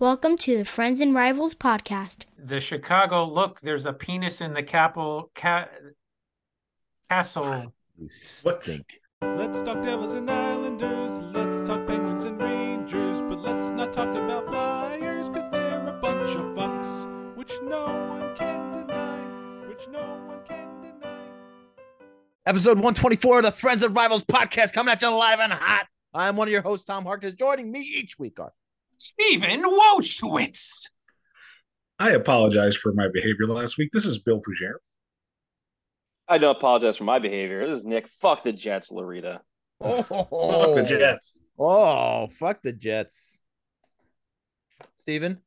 Welcome to the Friends and Rivals podcast. The Chicago look, there's a penis in the capital ca- castle. You What? stink. Let's talk Devils and Islanders. Let's talk Penguins and Rangers. But let's not talk about Flyers, cause they're a bunch of fucks. Which no one can deny. Which no one can deny. Episode 124 of the Friends and Rivals podcast coming at you live and hot. I'm one of your hosts, Tom Harkness. Joining me each week are Stephen Wojtowicz. I apologize for my behavior last week. This is Bill Fougere. I don't apologize for my behavior. This is Nick. Fuck the Jets, Larita. oh, Fuck the Jets. Oh, fuck the Jets. Steven,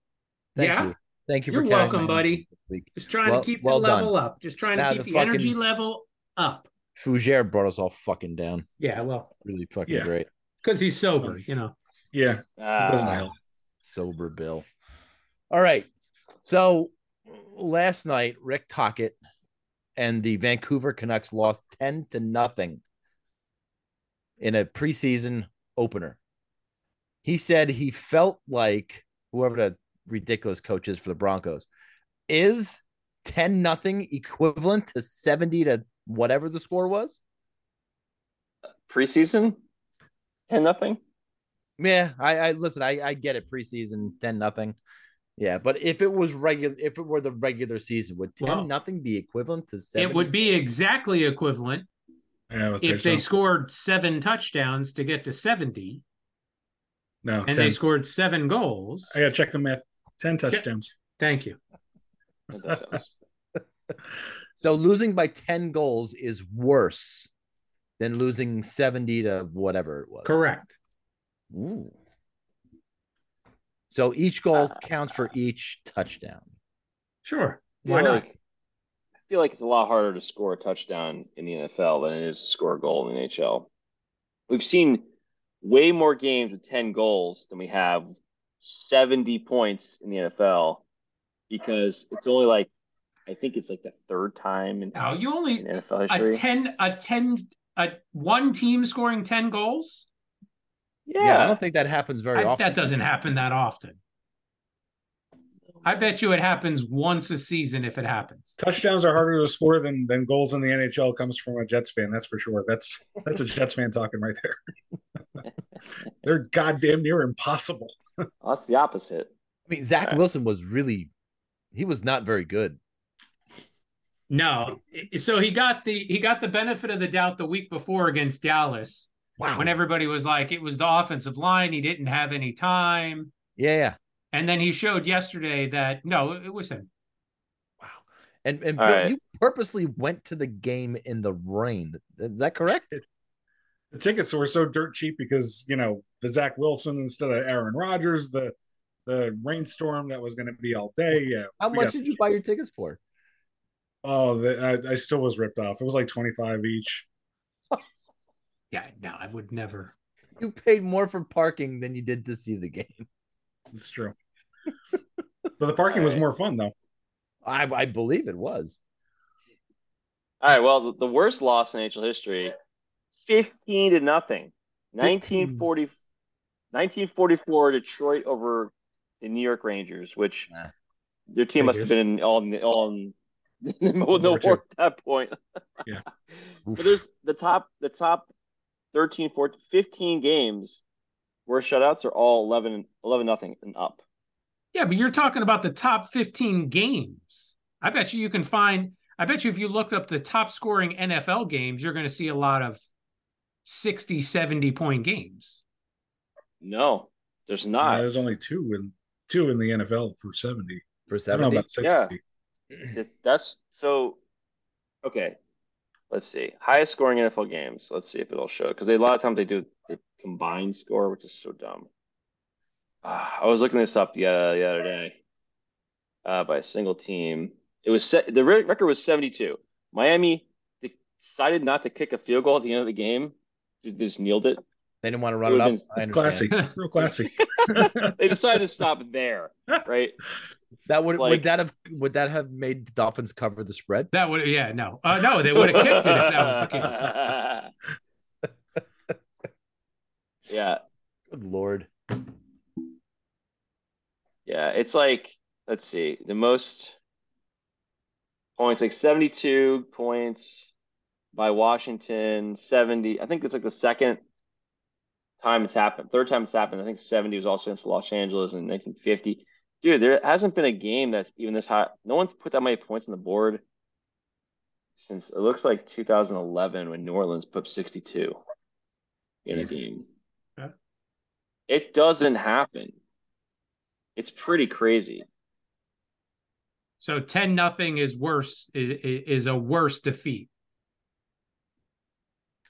thank Yeah? you. Thank you You're for welcome, buddy. energy this week. Just trying Well- to keep well the level up. Just trying Now to keep the the, energy level up. Fougere brought us all fucking down. Yeah, well, Really fucking Yeah. great. because he's sober, you know. Yeah, it doesn't Ah, help. Sober Bill. All right. So last night, Rick Tocchet and the Vancouver Canucks lost 10 to nothing in a preseason opener. He said he felt like whoever the ridiculous coach is for the Broncos is 10 nothing equivalent to 70 to whatever the score was. preseason, ten nothing. Yeah, I, I listen. I, I get it. Preseason ten nothing. Yeah, but if it was regular, if it were the regular season, would ten Well, nothing be equivalent to seven? It would be exactly equivalent Yeah, if they so. scored seven touchdowns to get to 70 no, and 10. they scored seven goals. I gotta check the math. Ten touchdowns. Thank you. So losing by ten goals is worse than losing seventy to whatever it was. Correct. Ooh. So each goal uh, counts for each touchdown. Sure. I feel Why not? like- I feel like it's a lot harder to score a touchdown in the NFL than it is to score a goal in the NHL. We've seen way more games with 10 goals than we have 70 points in the NFL because it's only like, I think it's like the third time in, Now, you in only NFL a 10 a 10 a one team scoring 10 goals? Yeah, I don't think that happens very I- often. that doesn't happen that often. I bet you it happens once a season if it happens. Touchdowns are harder to score than than goals in the NHL. Comes from a Jets fan, that's for sure. That's that's a Jets fan talking right there. They're goddamn near impossible. That's the opposite. I mean, Zach Yeah. Wilson was really, he was not very good. No. So he got the he got the benefit of the doubt the week before against Dallas Wow. when everybody was like it was the offensive line, he didn't have any time. yeah, yeah. And then he showed yesterday that no, it was him. Wow. And and Bill, right. you purposely went to the game in the rain. Is that correct? The tickets were so dirt cheap because you know the Zach Wilson instead of Aaron Rodgers, the the rainstorm that was going to be all day. Yeah, How much got- did you buy your tickets for? Oh, the, I, I still was ripped off. It was like twenty five each. Yeah, no, I would never. You paid more for parking than you did to see the game. It's true. but the parking was more fun though. I, I believe it was. All right. Well, the, the worst loss in NHL history, fifteen to nothing. 1940, 1944 Detroit over the New York Rangers, which Nah. their team must have been in all in, all in, in the War war at that point. Oof. But there's the top the top 13, 14, 15 games where shutouts are all 11, 11 nothing and up. Yeah, but you're talking about the top 15 games. I bet you you can find, I bet you if you looked up the top scoring NFL games, you're going to see a lot of 60, 70 point games. No, there's not. there's only two in two in the NFL for seventy. For I don't know 70. about sixty. That- That's so. Okay, let's see. Highest scoring NFL games. Let's see if it'll show because a lot of times they do the combined score, which is so dumb. Ah, I was looking this up the uh, the other day uh, by a single team. It was set. The record was seventy two. Miami decided not to kick a field goal at the end of the game. Just, just kneeled it. They didn't want to run It it up. would've It's classy, real classy. They decided to stop there, right? That would Like- would that have would that have made the Dolphins cover the spread? That would, yeah, no. Uh, no, they would have kicked it if that was the case. yeah, Good lord. Yeah, it's like let's see, the most points like 72 points by Washington, 70. I think it's like the second time it's happened, third time it's happened. I think 70 was also against Los Angeles in 1950. Dude, there hasn't been a game that's even this high. No one's put that many points on the board since it looks like 2011 when New Orleans put 62 in a game. Yeah. It doesn't happen. It's pretty crazy. So ten nothing is worse is, is a worse defeat.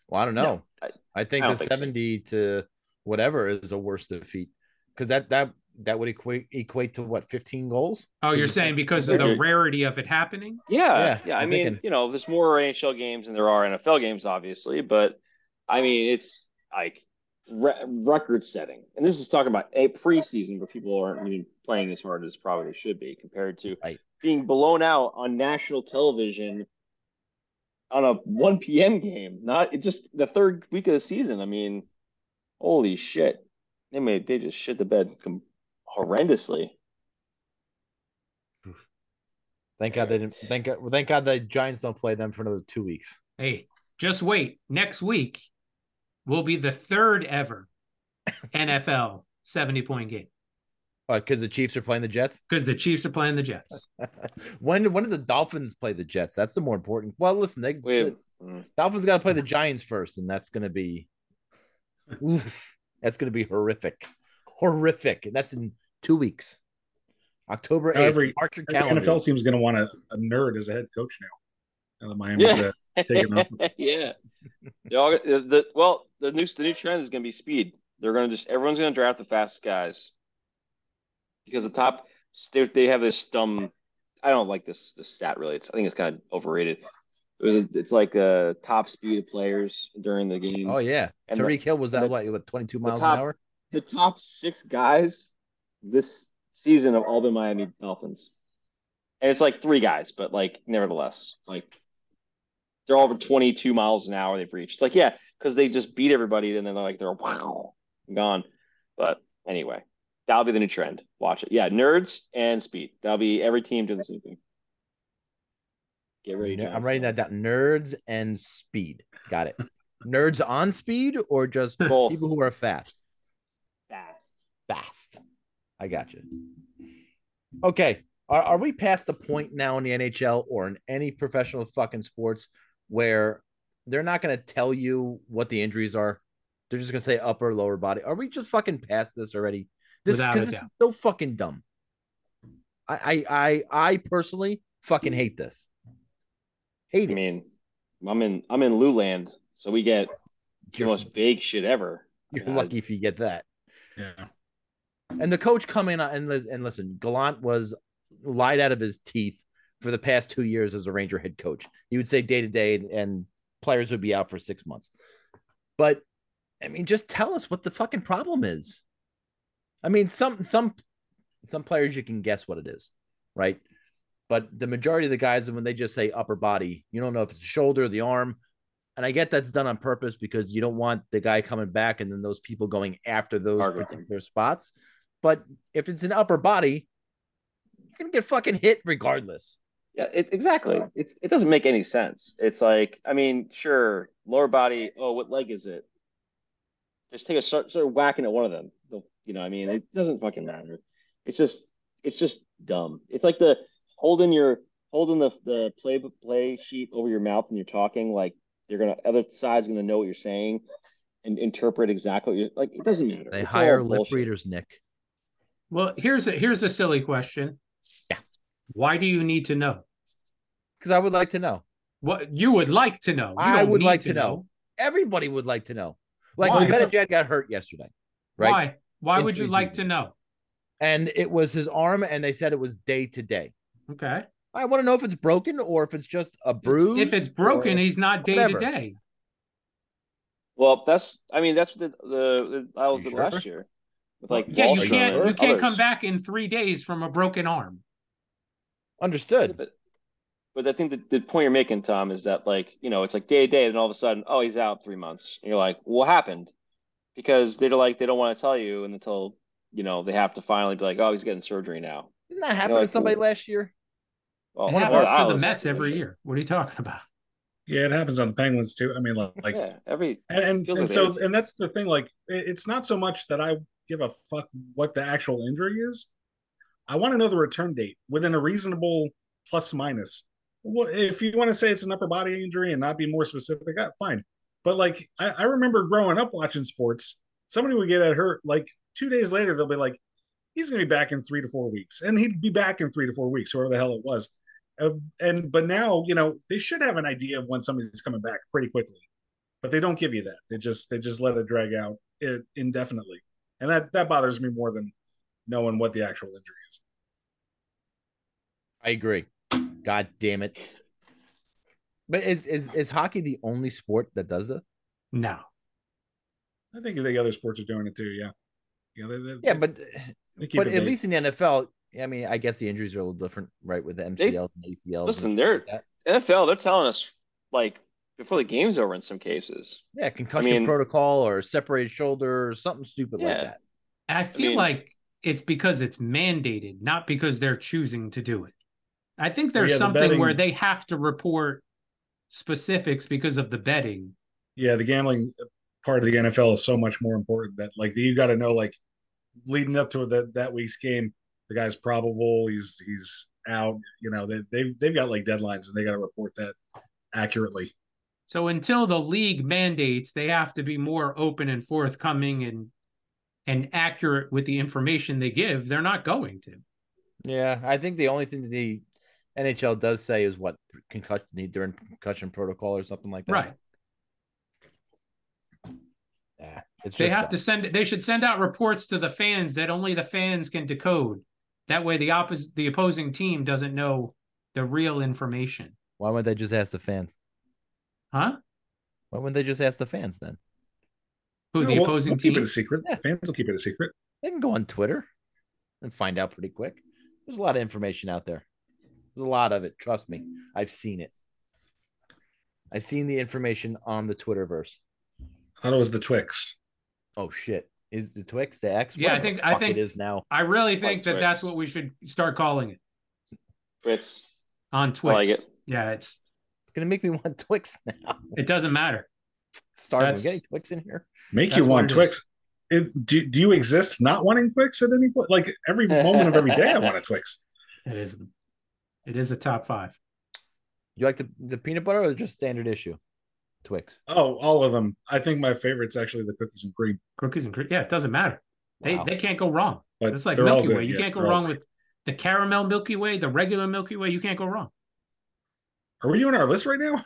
Well, I don't know. I- I, think I the don't think so. 70 to whatever is a worse defeat because that that that would equate equate to what 15 goals. Oh, you're saying because of the rarity of it happening? Yeah, Yeah, yeah. I I'm mean, thinking- you know, there's more NHL games than there are NFL games, obviously, but I mean, it's like re- record setting. And this is talking about a preseason where people aren't even playing as hard as probably they should be compared to Right. being blown out on national television on a 1 p.m. game. Not it just the third week of the season. I mean, holy shit. They made they just shit the bed com- horrendously. Thank God they didn't. Thank God. Thank God the Giants don't play them for another two weeks. Hey, just wait. Next week will be the third ever NFL 70 point game uh, Because the Chiefs are playing the Jets. because the Chiefs are playing the Jets. when when do the Dolphins play the Jets? That's the more important. Well, listen, they We the mm. Dolphins got to play the Giants first, and that's going to be oof, that's going to be horrific, horrific. And that's in two weeks, October eighth. Every- Mark your Every calendar. NFL team's going to want a, a nerd as a head coach now. Now that Miami's Yeah. uh, taking off. yeah. They're all, the, the, well, the new the new trend is going to be speed. They're going to just everyone's going to draft the fastest guys because the top they, they have this dumb. I don't like this this stat really. It's I think it's kind of overrated. It was it's like uh top speed of players during the game. Oh yeah, And the- Tyreek Hill was that the- what, what twenty two miles top- an hour? The top six guys this season of all the Miami Dolphins, and it's like three guys, but like nevertheless, it's like they're all over 22 miles an hour they've reached. It's like, yeah, because they just beat everybody and then they're like, they're wow, gone. But anyway, that'll be the new trend. Watch it. Yeah, nerds and speed. That'll be every team doing the same thing. Get ready. Ner- I'm writing that down. Nerds and speed. Got it. Nerds on speed or just Both. people who are fast? Fast. Fast. I got you. Okay. Are, are we past the point now in the NHL or in any professional fucking sports where they're not going to tell you what the injuries are? They're just going to say upper, lower body. Are we just fucking past this already? This Without a this is so fucking dumb. I, I I I personally fucking hate this. Hate I it. mean, I'm in I'm in Luland, so we get the You're- most vague shit ever. You're I- lucky if you get that. Yeah. And the coach come in and and listen, Gallant was lied out of his teeth for the past two years as a Ranger head coach. He would say day to day, and- players would be out for six months. But I mean, just tell us what the fucking problem is. I mean, some some some players you can guess what it is, right? But the majority of the guys, when they just say upper body, you don't know if it's the shoulder, the arm. And I get that's done on purpose because you don't want the guy coming back and then those people going after those them. particular spots. But if it's an upper body, you're gonna get fucking hit regardless. Yeah, it, exactly. It it doesn't make any sense. It's like, I mean, sure, lower body. Oh, what leg is it? Just take a start, start whacking at one of them. They'll- You know, I mean, it doesn't fucking matter. It's just, it's just dumb. It's like the holding your holding the the play play sheet over your mouth and you're talking. Like you're gonna other side's gonna know what you're saying and interpret exactly what you're like. It doesn't matter. They It's hire lip bullshit. readers, Nick. Well, here's a here's a silly question. Yeah. Why do you need to know? Because I would like to know. What you would like to know. I would like to know. Everybody would like to know. Like Why? Zibanejad got hurt yesterday, right? Why? Why In would you like preseason. to know? And it was his arm, and they said it was day to day. Okay. I want to know if it's broken or if it's just a bruise. if it's broken, he's not day to day. Well, that's I mean that's the the, the Isles You did sure? last year with like Yeah, you can't you can't come back in three days from a broken arm. understood. But, but I think the, the point you're making, Tom, is that like you know it's like day to day, and all of a sudden, oh, he's out three months. And you're like, what happened? Because they're like they don't want to tell you until you know, they have to finally be like, oh, he's getting surgery now. Didn't that happen like, to somebody last year? Well, It one of happens to the Mets every year. What are you talking about? Yeah, it happens on the Penguins too. I mean, like, like yeah, every and and, and so and that's the thing. Like, it- it's not so much that I give a fuck what the actual injury is. I want to know the return date within a reasonable plus minus. If you want to say it's an upper body injury and not be more specific? uh, Fine, but like I, I remember growing up watching sports, somebody would get hurt. Like two days later, they'll be like, "He's going to be back in three to four weeks," and he'd be back in three to four weeks, whoever the hell it was. Uh, and but now you know they should have an idea of when somebody's coming back pretty quickly but they don't give you that. They just they just let it drag out it indefinitely, and that that bothers me more than knowing what the actual injury is. I agree. God damn it. But is, is is hockey the only sport that does this? No. I think the other sports are doing it too. Yeah, yeah, they, they, Yeah, but they but at vague. least in the NFL, I mean, I guess the injuries are a little different, right? With the MCLs and ACLs. listen, and they're like. NFL. They're telling us like before the game's over in some cases. yeah, concussion mean- protocol or separated shoulder or something stupid like that. And I feel mean- like it's because it's mandated, not because they're choosing to do it. I think there's yeah, the something betting- where they have to report specifics because of the betting. yeah, the gambling part of the NFL is so much more important that like you got to know like leading up to that that week's game, the guy's probable, he's he's out. You know, they they've they've got like deadlines and they got to report that accurately. So until the league mandates, they have to be more open and forthcoming and and accurate with the information they give. They're not going to. Yeah, I think the only thing that the NHL does say is what concussion during concussion protocol or something like that. Right. Yeah, it's They have dumb. to send they should send out reports to the fans that only the fans can decode. That way the opposite the opposing team doesn't know the real information. Why wouldn't they just ask the fans? Huh? Why wouldn't they just ask the fans then? Who No, the we'll- opposing we'll keep it a secret. Yeah. Fans will keep it a secret. They can go on Twitter and find out pretty quick. There's a lot of information out there. There's a lot of it. Trust me. I've seen it. I've seen the information on the Twitterverse. I thought it was the Twix. Oh shit. Is the Twix the X? Yeah, I think- I think- it is now. I really think that Twix. that's what we should start calling it Fritz. on Twitch. like it. Yeah, it's It's gonna make me want Twix now. it doesn't matter. Starving. That's- We Twix in here? Make That's you want Twix. It, do, do you exist not wanting Twix at any point? Like every moment of every day, I want a Twix. It is it is a top five. You like the, the peanut butter or just standard issue? Twix. Oh, all of them. I think my favorite's actually the cookies and cream. Cookies and cream. Yeah, it doesn't matter. They Wow. they can't go wrong. But It's like Milky. Way. You Yeah, can't go wrong with the caramel Milky Way, the regular Milky Way. You can't go wrong. Are we doing our list right now?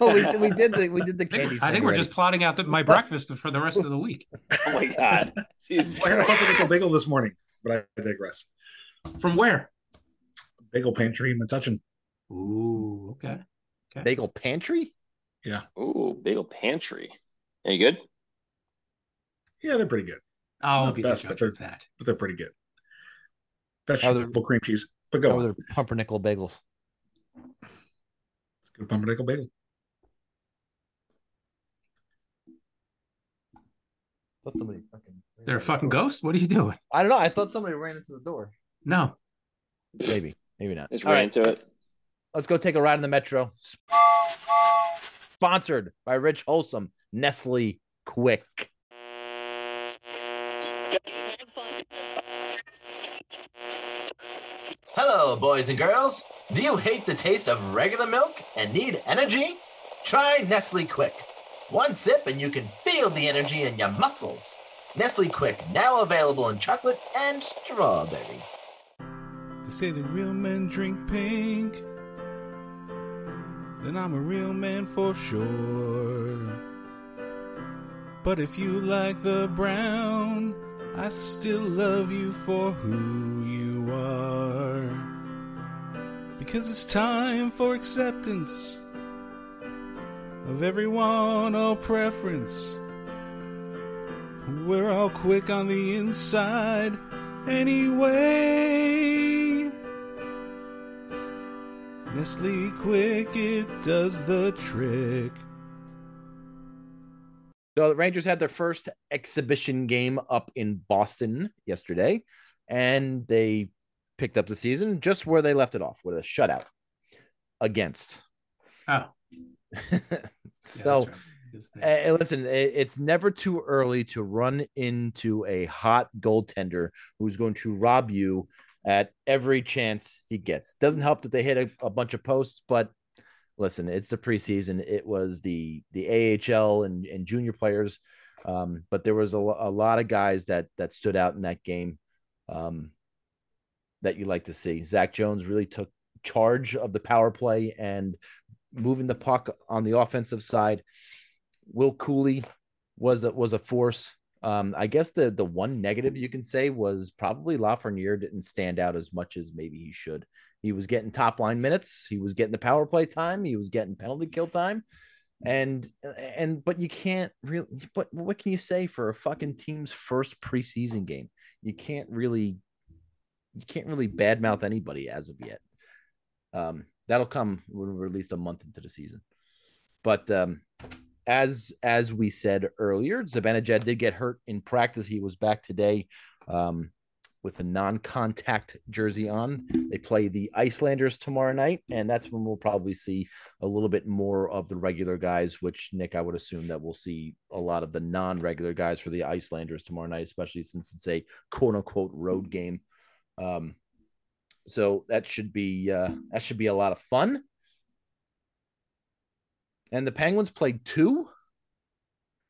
oh, we, we did the we did the I think. I think we're already. just plotting out the, my breakfast for the rest of the week. Oh my god. Jesus I had a pumpernickel bagel this morning, but I digress. From where? Bagel pantry and touching. Ooh, okay. bagel pantry. Yeah. Ooh, bagel pantry. Any good? Yeah, they're pretty good, I'll Not be the the best, but they're- of that. but they're pretty good. How they're- Vegetable cream cheese. But Go go on. with pumpernickel bagels. It's a good pumpernickel bagel. Thought somebody fucking. They're a fucking ghost. What are you doing? I don't know. I thought somebody ran into the door. No. Maybe, maybe not. Just All ran right, into it. let's go take a ride in the metro. Sponsored by Rich Wholesome, Nestle Quick. Hello, boys and girls. Do you hate the taste of regular milk and need energy? Try Nestle Quick. One sip and you can feel the energy in your muscles. Nestle Quick, now available in chocolate and strawberry. They say the real men drink pink. Then I'm a real man for sure. But if you like the brown, I still love you for who you are. Because it's time for acceptance of everyone, all preference. We're all quick on the inside anyway. Nestle Quick, it does the trick. So the Rangers had their first exhibition game up in Boston yesterday, and they picked up the season just where they left it off with a shutout against. Oh, so, that's right. Uh, listen, i- it's never too early to run into a hot goaltender who's going to rob you at every chance he gets. Doesn't help that they hit a, a bunch of posts, but listen, it's the preseason. It was the the AHL and, and junior players, um, but there was a, a lot of guys that that stood out in that game um, that you like to see. Zach Jones really took charge of the power play and moving the puck on the offensive side. Will Cooley was a, was a force. Um, I guess the the one negative you can say was probably Lafreniere didn't stand out as much as maybe he should. He was getting top line minutes. He was getting the power play time. He was getting penalty kill time, and and but you can't really. But what can you say for a fucking team's first preseason game? You can't really, you can't really badmouth anybody as of yet. Um, that'll come when we're at least a month into the season. But um, as as we said earlier, Zibanejad did get hurt in practice. He was back today um, with a non-contact jersey on. They play the Islanders tomorrow night, and that's when we'll probably see a little bit more of the regular guys. Which Nick, I would assume that we'll see a lot of the non-regular guys for the Islanders tomorrow night, especially since it's a quote-unquote road game. Um, so that should be uh, that should be a lot of fun. And the Penguins played two.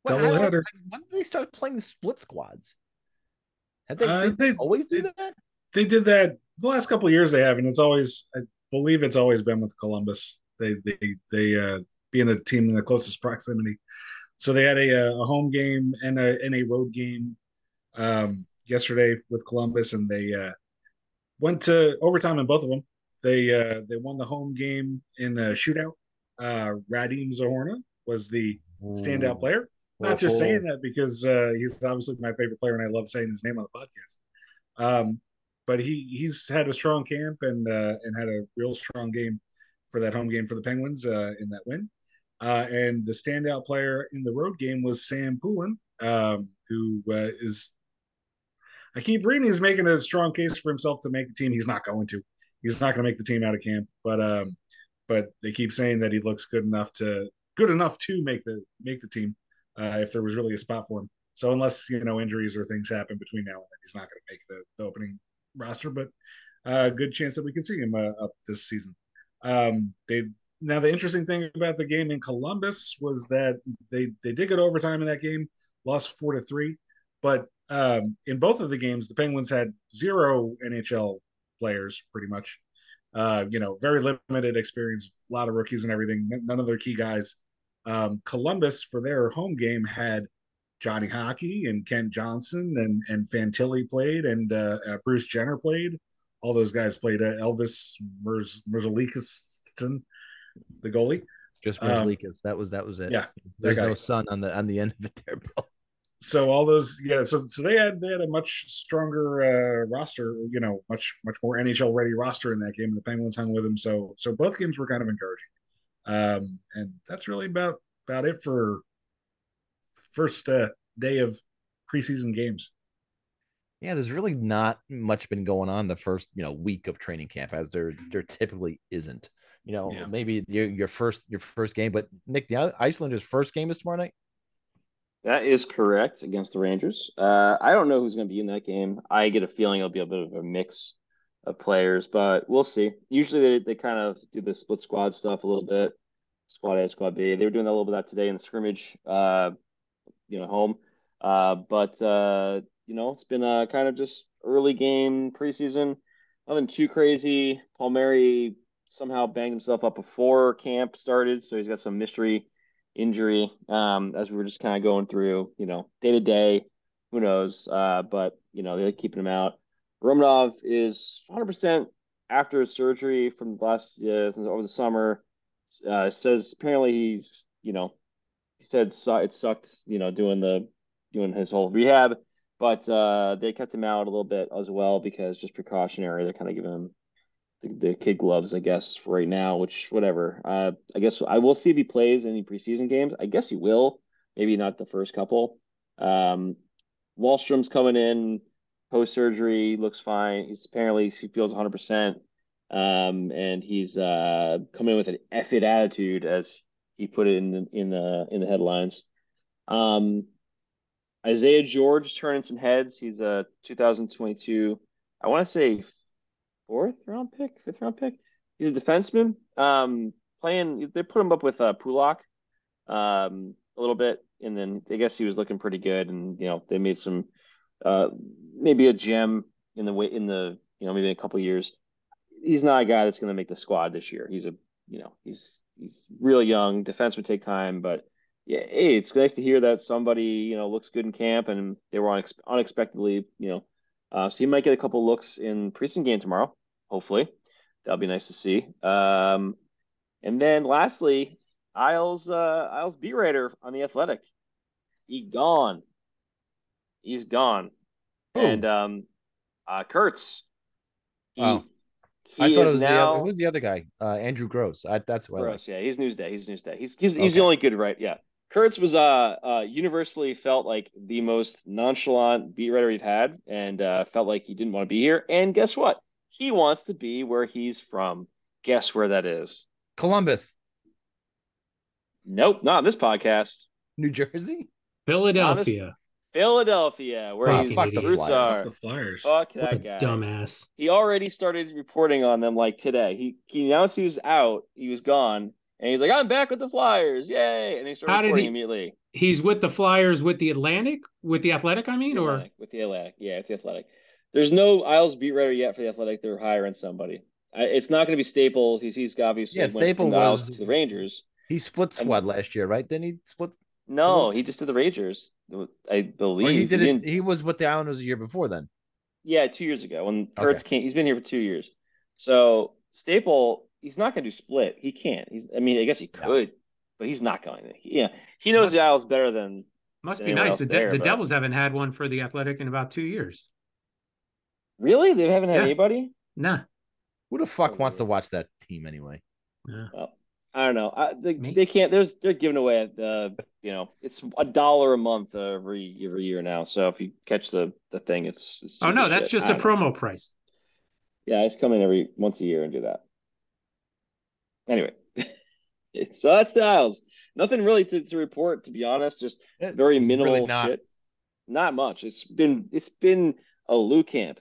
Well, I don't- Doubleheader. when did they start playing split squads? Had they, Uh, did they they- always do that? They did that the last couple of years. They have, and it's always, I believe, it's always been with Columbus. They they they uh, being the team in the closest proximity. So they had a a home game and a and a road game um, yesterday with Columbus, and they uh, went to overtime in both of them. They uh, they won the home game in the shootout. Uh, Radim Zohorna was the standout player. Not just saying that because uh, he's obviously my favorite player, and I love saying his name on the podcast. Um, but he he's had a strong camp and uh, and had a real strong game for that home game for the Penguins uh, in that win. Uh, and the standout player in the road game was Sam Poulin, um, who uh, is. I keep reading he's making a strong case for himself to make the team. He's not going to. He's not going to make the team out of camp, but um, but they keep saying that he looks good enough to good enough to make the make the team uh, if there was really a spot for him. So unless you know injuries or things happen between now and then, he's not going to make the, the opening roster. But a uh, good chance that we can see him uh, up this season. Um, they now the interesting thing about the game in Columbus was that they they did get overtime in that game, lost four to three, but um, in both of the games the Penguins had zero NHL players pretty much. Uh, you know, very limited experience, a lot of rookies and everything. None of their key guys. Um, Columbus for their home game had Johnny Hockey and Kent Johnson and and Fantilli played and uh, uh, Bruce Jenner played. All those guys played. Uh, Elvis Merz, Merzlikison, the goalie. Just Um, Merzlikis. that was that was it. yeah, There's no sun on the on the end of it there, Bill. So all those, yeah. So so they had they had a much stronger uh, roster. You know, much much more NHL ready roster in that game. The Penguins hung with them. So so both games were kind of encouraging. Um, and that's really about about it for first uh, day of preseason games. Yeah, there's really not much been going on the first, you know, week of training camp as there there typically isn't. You know, Yeah. maybe your your first your first game, but Nick, the Islanders' first game is tomorrow night. That is correct against the Rangers. Uh, I don't know who's going to be in that game. I get a feeling it'll be a bit of a mix of players, but we'll see. Usually they, they kind of do the split squad stuff a little bit. Squad A, squad B. They were doing a little bit of that today in the scrimmage, uh, you know, home. Uh, but uh, you know, it's been a kind of just early game preseason. Nothing too crazy. Palmieri somehow banged himself up before camp started, so he's got some mystery injury um, as we were just kind of going through, you know, day to day. Who knows? Uh, but you know, they're keeping him out. Romanov is 100% after his surgery from last uh, over the summer. Uh, says apparently he's, you know, he said it sucked, you know, doing the doing his whole rehab, but uh, they kept him out a little bit as well because just precautionary. They're kind of giving him the, the kid gloves, I guess, right now. Which whatever. Uh, I guess I will see if he plays any preseason games. I guess he will. maybe not the first couple. Um, Wahlstrom's coming in post surgery, looks fine. He's apparently he feels 100. percent um, and he's uh, coming in with an F it attitude, as he put it in the in the in the headlines. Um, Isaiah George turning some heads. He's a 2022, I want to say fourth round pick, fifth round pick. He's a defenseman. Um, playing, they put him up with uh, Pulock um, a little bit, and then I guess he was looking pretty good. And you know, they made some uh, maybe a gem in the way in the you know maybe in a couple years. He's not a guy that's going to make the squad this year. He's a you know he's he's real young. Defense would take time, but yeah, hey, it's nice to hear that somebody you know looks good in camp, and they were unex- unexpectedly you know. Uh, so he might get a couple looks in preseason game tomorrow. Hopefully, that'll be nice to see. Um, and then lastly, Isles uh, Isles beat writer on the Athletic, he gone. He's gone. Who? And um, uh, Kurz. He, Oh. he I thought it was the now other, who's the other guy? Uh, Andrew Gross. I, that's what. I like. Gross, yeah, he's Newsday. He's Newsday. He's he's he's the only good right. Yeah, Kurz was uh, uh universally felt like the most nonchalant beat writer we've had, and uh, felt like he didn't want to be here. And guess what? He wants to be where he's from. Guess where that is? Columbus, Nope, not on this podcast. New Jersey. Philadelphia. Philadelphia, where Fuck, his fuck the roots Flyers. are. the Flyers. Fuck What that guy. dumbass. He already started reporting on them like today. He he announced he was out, he was gone, and he's like, "I'm back with the Flyers, yay!" And he started How did reporting he- immediately. He's with the Flyers with the Atlantic, with the Athletic, I mean, The or with the Atlantic, yeah, with the Athletic. There's no Isles beat writer yet for the Athletic. They're hiring somebody. I, it's not going to be Staples. He's he's obviously Yeah, went Staple from the Isles was- to the Rangers. He split And- squad last year, right? Didn't he split? No, he just did the Rangers. I oh, believe Or he did it. didn't- He was with the Islanders a year before then. Yeah, two years ago when Okay. Kurz came, he's been here for two years. So Staple, he's not going to do split. He can't. He's. I mean, I guess he No. could, but he's not going to. Yeah, he knows Must- the Isles better than. must be nice. else The, there, the but- Devils haven't had one for the Athletic in about two years. Really, they haven't had Yeah. anybody. Nah. Who the fuck wants to watch that team anyway? Yeah. I don't know. I, they, they can't. There's they're giving away the. You know, it's a dollar a month every every year now. So if you catch the the thing, it's. it's Oh no, that's shit. just I a don't know. promo price. Yeah, I just come in every once a year and do that. Anyway, so that's the Isles. Nothing really to, to report, to be honest. Just Eh, very really minimal not. shit. Not much. It's been it's been a Lou camp.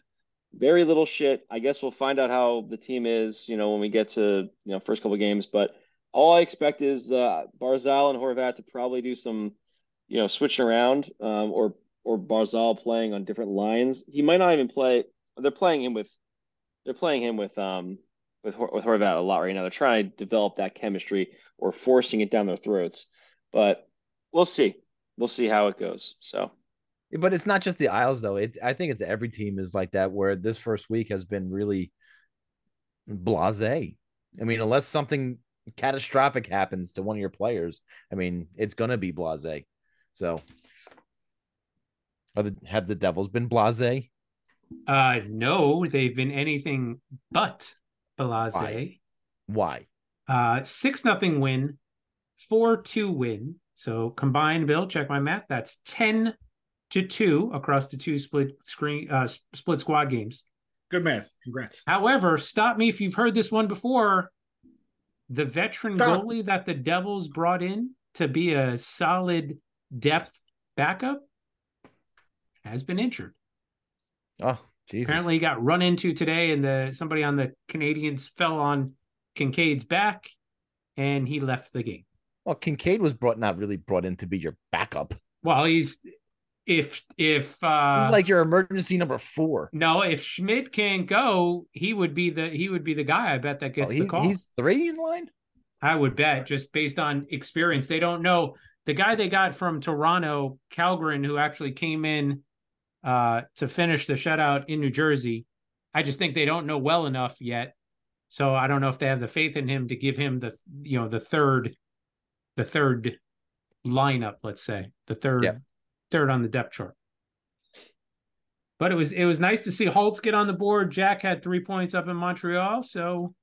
Very little shit. I guess we'll find out how the team is, you know, when we get to you know first couple games. But all I expect is uh, Barzal and Horvat to probably do some, you know, switching around, um, or or Barzal playing on different lines. He might not even play. They're playing him with, they're playing him with um with with Horvat a lot right now. They're trying to develop that chemistry or forcing it down their throats. But we'll see. We'll see how it goes. So. But it's not just the Isles though. It I think it's every team is like that. Where this first week has been really blasé. I mean, unless something catastrophic happens to one of your players, I mean, it's gonna be blasé. So, are the, have the Devils been blasé? Uh no, they've been anything but blase. Why? Why? Uh six nothing win, four two win. So combined, Bill, check my math. That's ten to two across the two split screen uh split squad games. Good math. Congrats. However, stop me if you've heard this one before. The veteran Stop. goalie that the Devils brought in to be a solid depth backup has been injured. Oh, Jesus. Apparently, he got run into today, and the somebody on the Canadians fell on Kinkaid's back, and he left the game. Well, Kinkaid was brought not really brought in to be your backup. Well, he's if if uh like your emergency number four. no, if Schmid can't go, he would be the he would be the guy. I bet that Oh, gets he- the call. he's three in line. I would bet just based on experience. They don't know the guy they got from Toronto, Kallgren, who actually came in uh, to finish the shutout in New Jersey. I just think they don't know well enough yet. So I don't know if they have the faith in him to give him the you know the third, the third lineup. Let's say the third, Yeah. Third on the depth chart. But it was it was nice to see Holtz get on the board. Jack had three points up in Montreal, so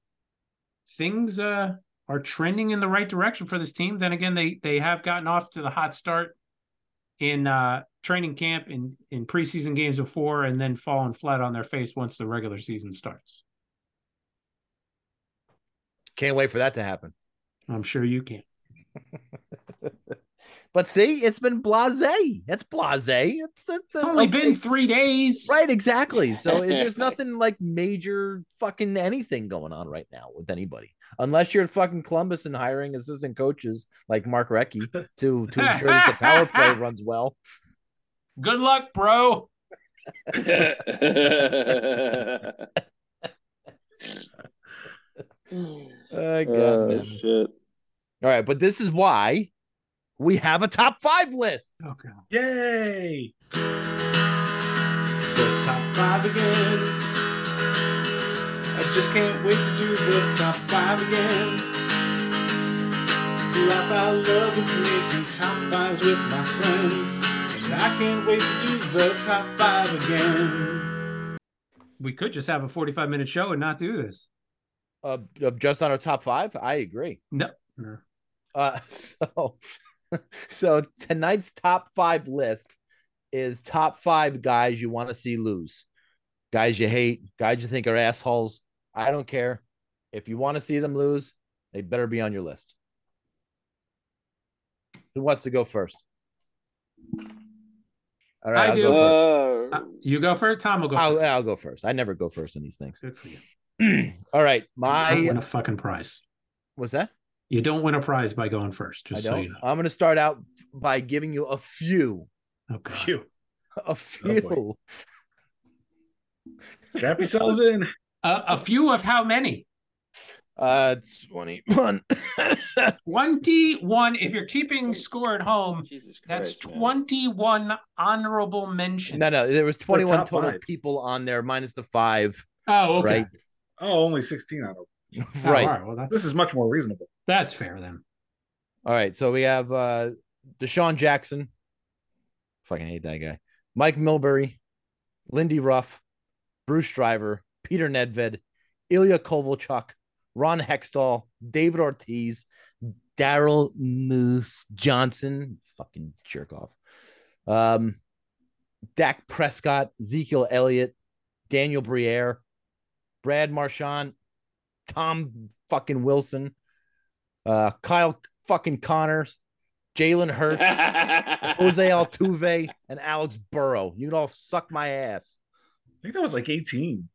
things uh are trending in the right direction for this team. Then again, they they have gotten off to the hot start in uh, training camp in in preseason games before, and then fallen flat on their face once the regular season starts. Can't wait for that to happen. I'm sure you can. But see, it's been blase. It's blase. It's, it's, It's only okay. been three days, right, exactly. So it- there's nothing like major fucking anything going on right now with anybody, unless you're fucking Columbus and hiring assistant coaches like Mark Recchi to to ensure that the power play runs well. Good luck, bro. Oh, oh shit! All right, but this is why we have a top five list. Okay. Yay! The top five again. I just can't wait to do the top five again. The life I love is making top fives with my friends. And I can't wait to do the top five again. We could just have a 45 minute show and not do this. Uh, of just on our top five, I agree. No. no. Uh, so, so tonight's top five list is top five guys you want to see lose, guys you hate, guys you think are assholes. I don't care. If you want to see them lose, they better be on your list. Who wants to go first? All right, I I'll do. go first. Uh, Uh, you go first. Tom will go I'll, first. I'll go first. I never go first in these things. Good for you. All right, You don't win my a fucking prize. what's that? You don't win a prize by going first. I Just so don't. you know. I'm going to start out by giving you a few, Oh, God. Phew. a few. Strap yourselves in. Uh, a few of how many? Uh, 21. 21. If you're keeping score at home, Jesus that's Christ, man. 21 honorable mentions. no, no, there was 21 total five. people on there, minus the five. Oh, okay. Right. Oh, only 16 out of Oh, right. all right. Well, that's, This is much more reasonable. That's fair then. All right. So we have uh DeSean Jackson. Fucking hate that guy. Mike Milbury, Lindy Ruff, Bruce Driver, Peter Nedved, Ilya Kovalchuk, Ron Hextall, David Ortiz, Daryl Moose Johnson, fucking jerk off. Um, Dak Prescott, Ezekiel Elliott, Daniel Briere, Brad Marchand, Tom fucking Wilson, uh, Kyle fucking Connors, Jalen Hurts, Jose Altuve, and Alex Burrow. You can all suck my ass. I think that was like 18.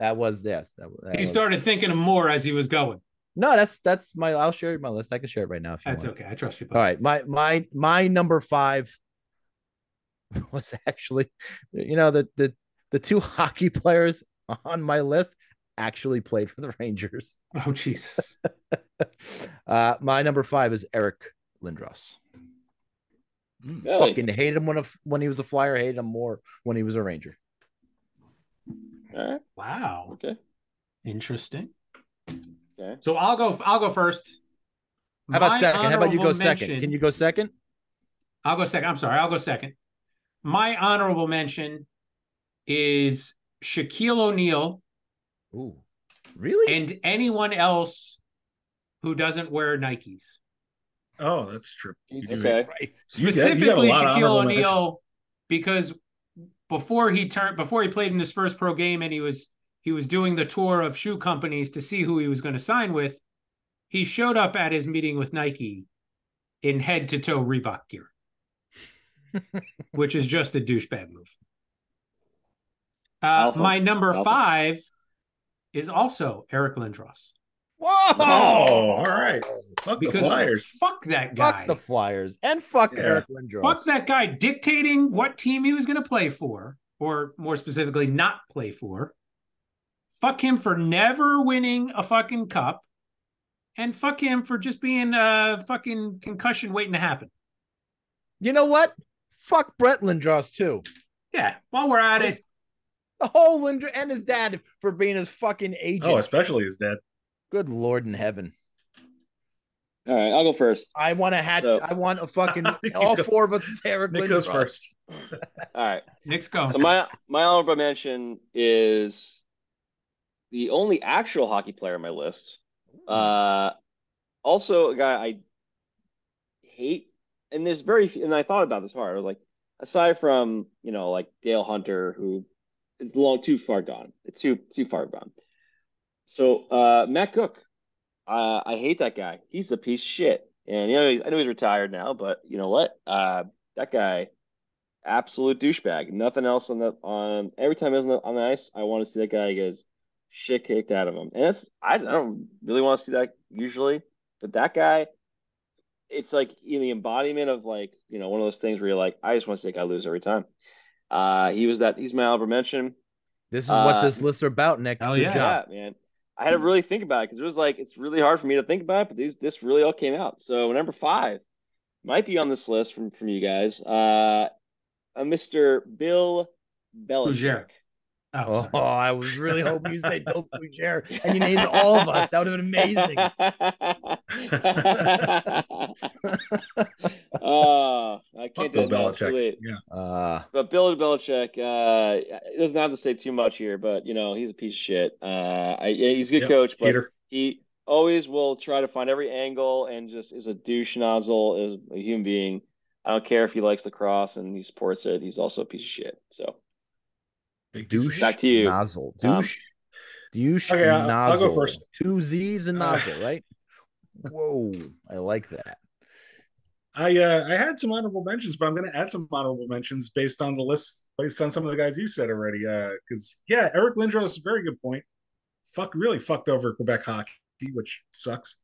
That was this. That, that He was- started thinking of more as he was going. No, that's that's my. I'll share my list. I can share it right now if you That's want. okay. I trust you. All right, my my my number five was actually, you know, the the the two hockey players on my list actually played for the Rangers. Oh, Jesus. uh, my number five is Eric Lindros. Really? Fucking hated him when a, when he was a Flyer. Hated him more when he was a Ranger. All right. Wow. Okay. Interesting. Okay. So I'll go. I'll go first. How about My second? How about you go honorable second? Can you go second? I'll go second. I'm sorry. I'll go second. My honorable mention is Shaquille O'Neal Ooh, really? and anyone else who doesn't wear Nikes. Oh, that's true. Okay. Right. got- you got a Specifically, Shaquille O'Neal, because before he turned, before he played in his first pro game, and he was he was doing the tour of shoe companies to see who he was going to sign with. He showed up at his meeting with Nike in head to toe Reebok gear, which is just a douchebag move. Uh, my number Alpha. five is also Eric Lindros Whoa! Oh, all right. Fuck the because Flyers. fuck that guy. Fuck the Flyers and fuck Yeah. Eric Lindros. Fuck that guy dictating what team he was going to play for, or more specifically, not play for. Fuck him for never winning a fucking cup. And fuck him for just being a fucking concussion waiting to happen. You know what? Fuck Brett Lindros too. Yeah, while we're at it, The whole Lindros and his dad for being his fucking agent. Oh, especially his dad. Good Lord in heaven. All right. I'll go first. I want a hat. So- I want a fucking all go. four of us is Eric Nick Lindros. goes first. All right. Nick's going. So my my honorable mention is the only actual hockey player on my list, uh, also a guy I hate, and there's very few, and I thought about this hard. I was like, aside from you know like Dale Hunter, who is long too far gone. It's too too far gone. So uh, Matt Cooke, uh, I hate that guy. He's a piece of shit. And you know, he's, I know he's retired now, but you know what? Uh, that guy, absolute douchebag. Nothing else on the on. Every time he's on the, on the ice, I want to see that guy get his shit kicked out of him. And that's I, I don't really want to see that usually, but that guy, it's like in the embodiment of like you know one of those things where you're like, I just want to see that guy lose every time. Uh, he was that. He's my honorable mention. This is what Uh, this list's are about, Nick. hell Good yeah. job. Yeah, man. I had to really think about it because it was like it's really hard for me to think about it, but these this really all came out. So number five might be on this list from from you guys. Uh, a Mr. Bill Belichick. Fougere. Oh, Oh. I was really hoping you say Bill Fougere, and you named all of us. That would have been amazing. oh, I can't do Bill that. It's too Belichick. late. Yeah. Uh, But Bill Belichick, uh, doesn't have to say too much here, but you know he's a piece of shit. Uh, I, yeah, he's a good Yep, coach, but Peter. he always will try to find every angle and just is a douche nozzle, is a human being. I don't care if he likes the cross and he supports it. He's also a piece of shit. So Big douche. Back to you, nozzle. Tom. Douche. Douche Okay, I'll- I'll go nozzle. first. Two Z's and Uh, nozzle, right? Whoa, I like that. I uh, I had some honorable mentions, but I'm going to add some honorable mentions based on the list, based on some of the guys you said already. Uh, because yeah, Eric Lindros is a very good point. Fuck, really fucked over Quebec hockey, which sucks.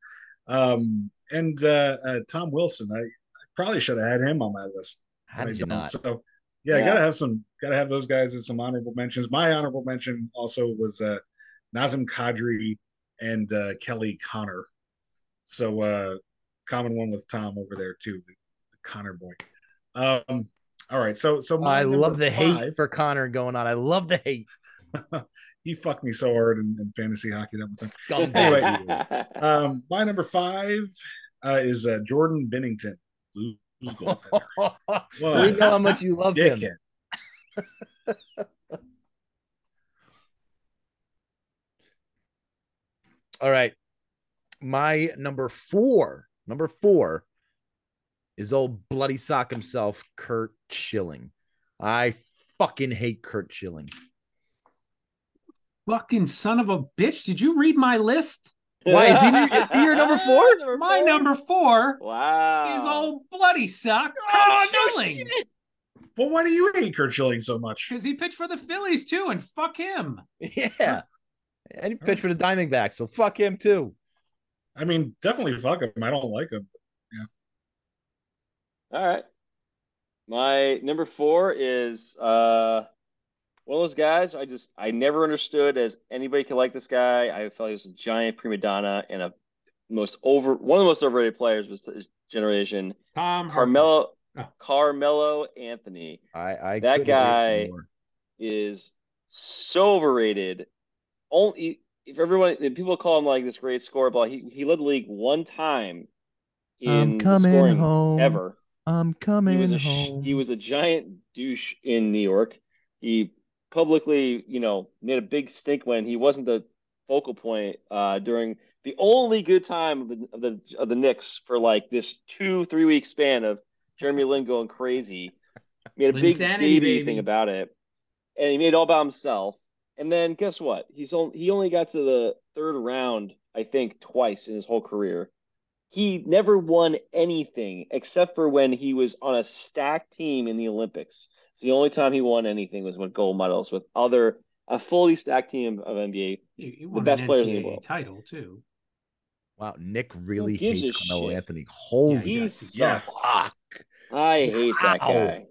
Um, and uh, uh, Tom Wilson, I, I probably should have had him on my list. How did you don't. not? So yeah, Yeah. gotta have some, gotta have those guys as some honorable mentions. My honorable mention also was uh, Nazem Kadri and uh, Kelly Connor. So uh, common one with Tom over there too, the, the Connor boy. Um, all right, so so my I love the hate for Connor going on. I love the hate. he fucked me so hard in, in fantasy hockey that one time. Anyway. Um, my number five uh, is uh, Jordan Binnington, Blues goaltender. we know how much you love him. All right. My number four, number four is old bloody sock himself, Curt Schilling. I fucking hate Curt Schilling. Fucking son of a bitch. Did you read my list? Why, is he- is he your number four? My number four Wow. is old bloody sock Oh, Curt no Schilling. shit. Well, why do you hate Curt Schilling so much? Because he pitched for the Phillies too, and fuck him. Yeah. And he pitched for the Diamondbacks, so fuck him too. I mean, definitely fuck him. I don't like him. Yeah. All right. My number four is uh one of those guys I just I never understood as anybody could like this guy. I felt he was a giant prima donna and a most over one of the most overrated players was his generation. Tom Carmelo Oh. Carmelo Anthony I, I That guy- is so overrated. Only if everyone if people call him like this great scorer, but he he led the league one time in the scoring ever. I'm He coming was a sh- he was a giant douche in New York. He publicly, you know, made a big stink when he wasn't the focal point uh, during the only good time of the of the of the Knicks for like this two three week span of Jeremy Lin going crazy. Made a big baby baby. thing about it, and he made it all by himself. And then guess what? He's only he only got to the third round, I think, twice in his whole career. He never won anything except for when he was on a stacked team in the Olympics. It's the only time he won anything was with gold medals with other a fully stacked team of NBA. He, he won best an players in the world. title too. Wow, Nick really hates Carmelo shit? Anthony. Holy Yeah, he He does. Yeah. fuck. I hate that guy.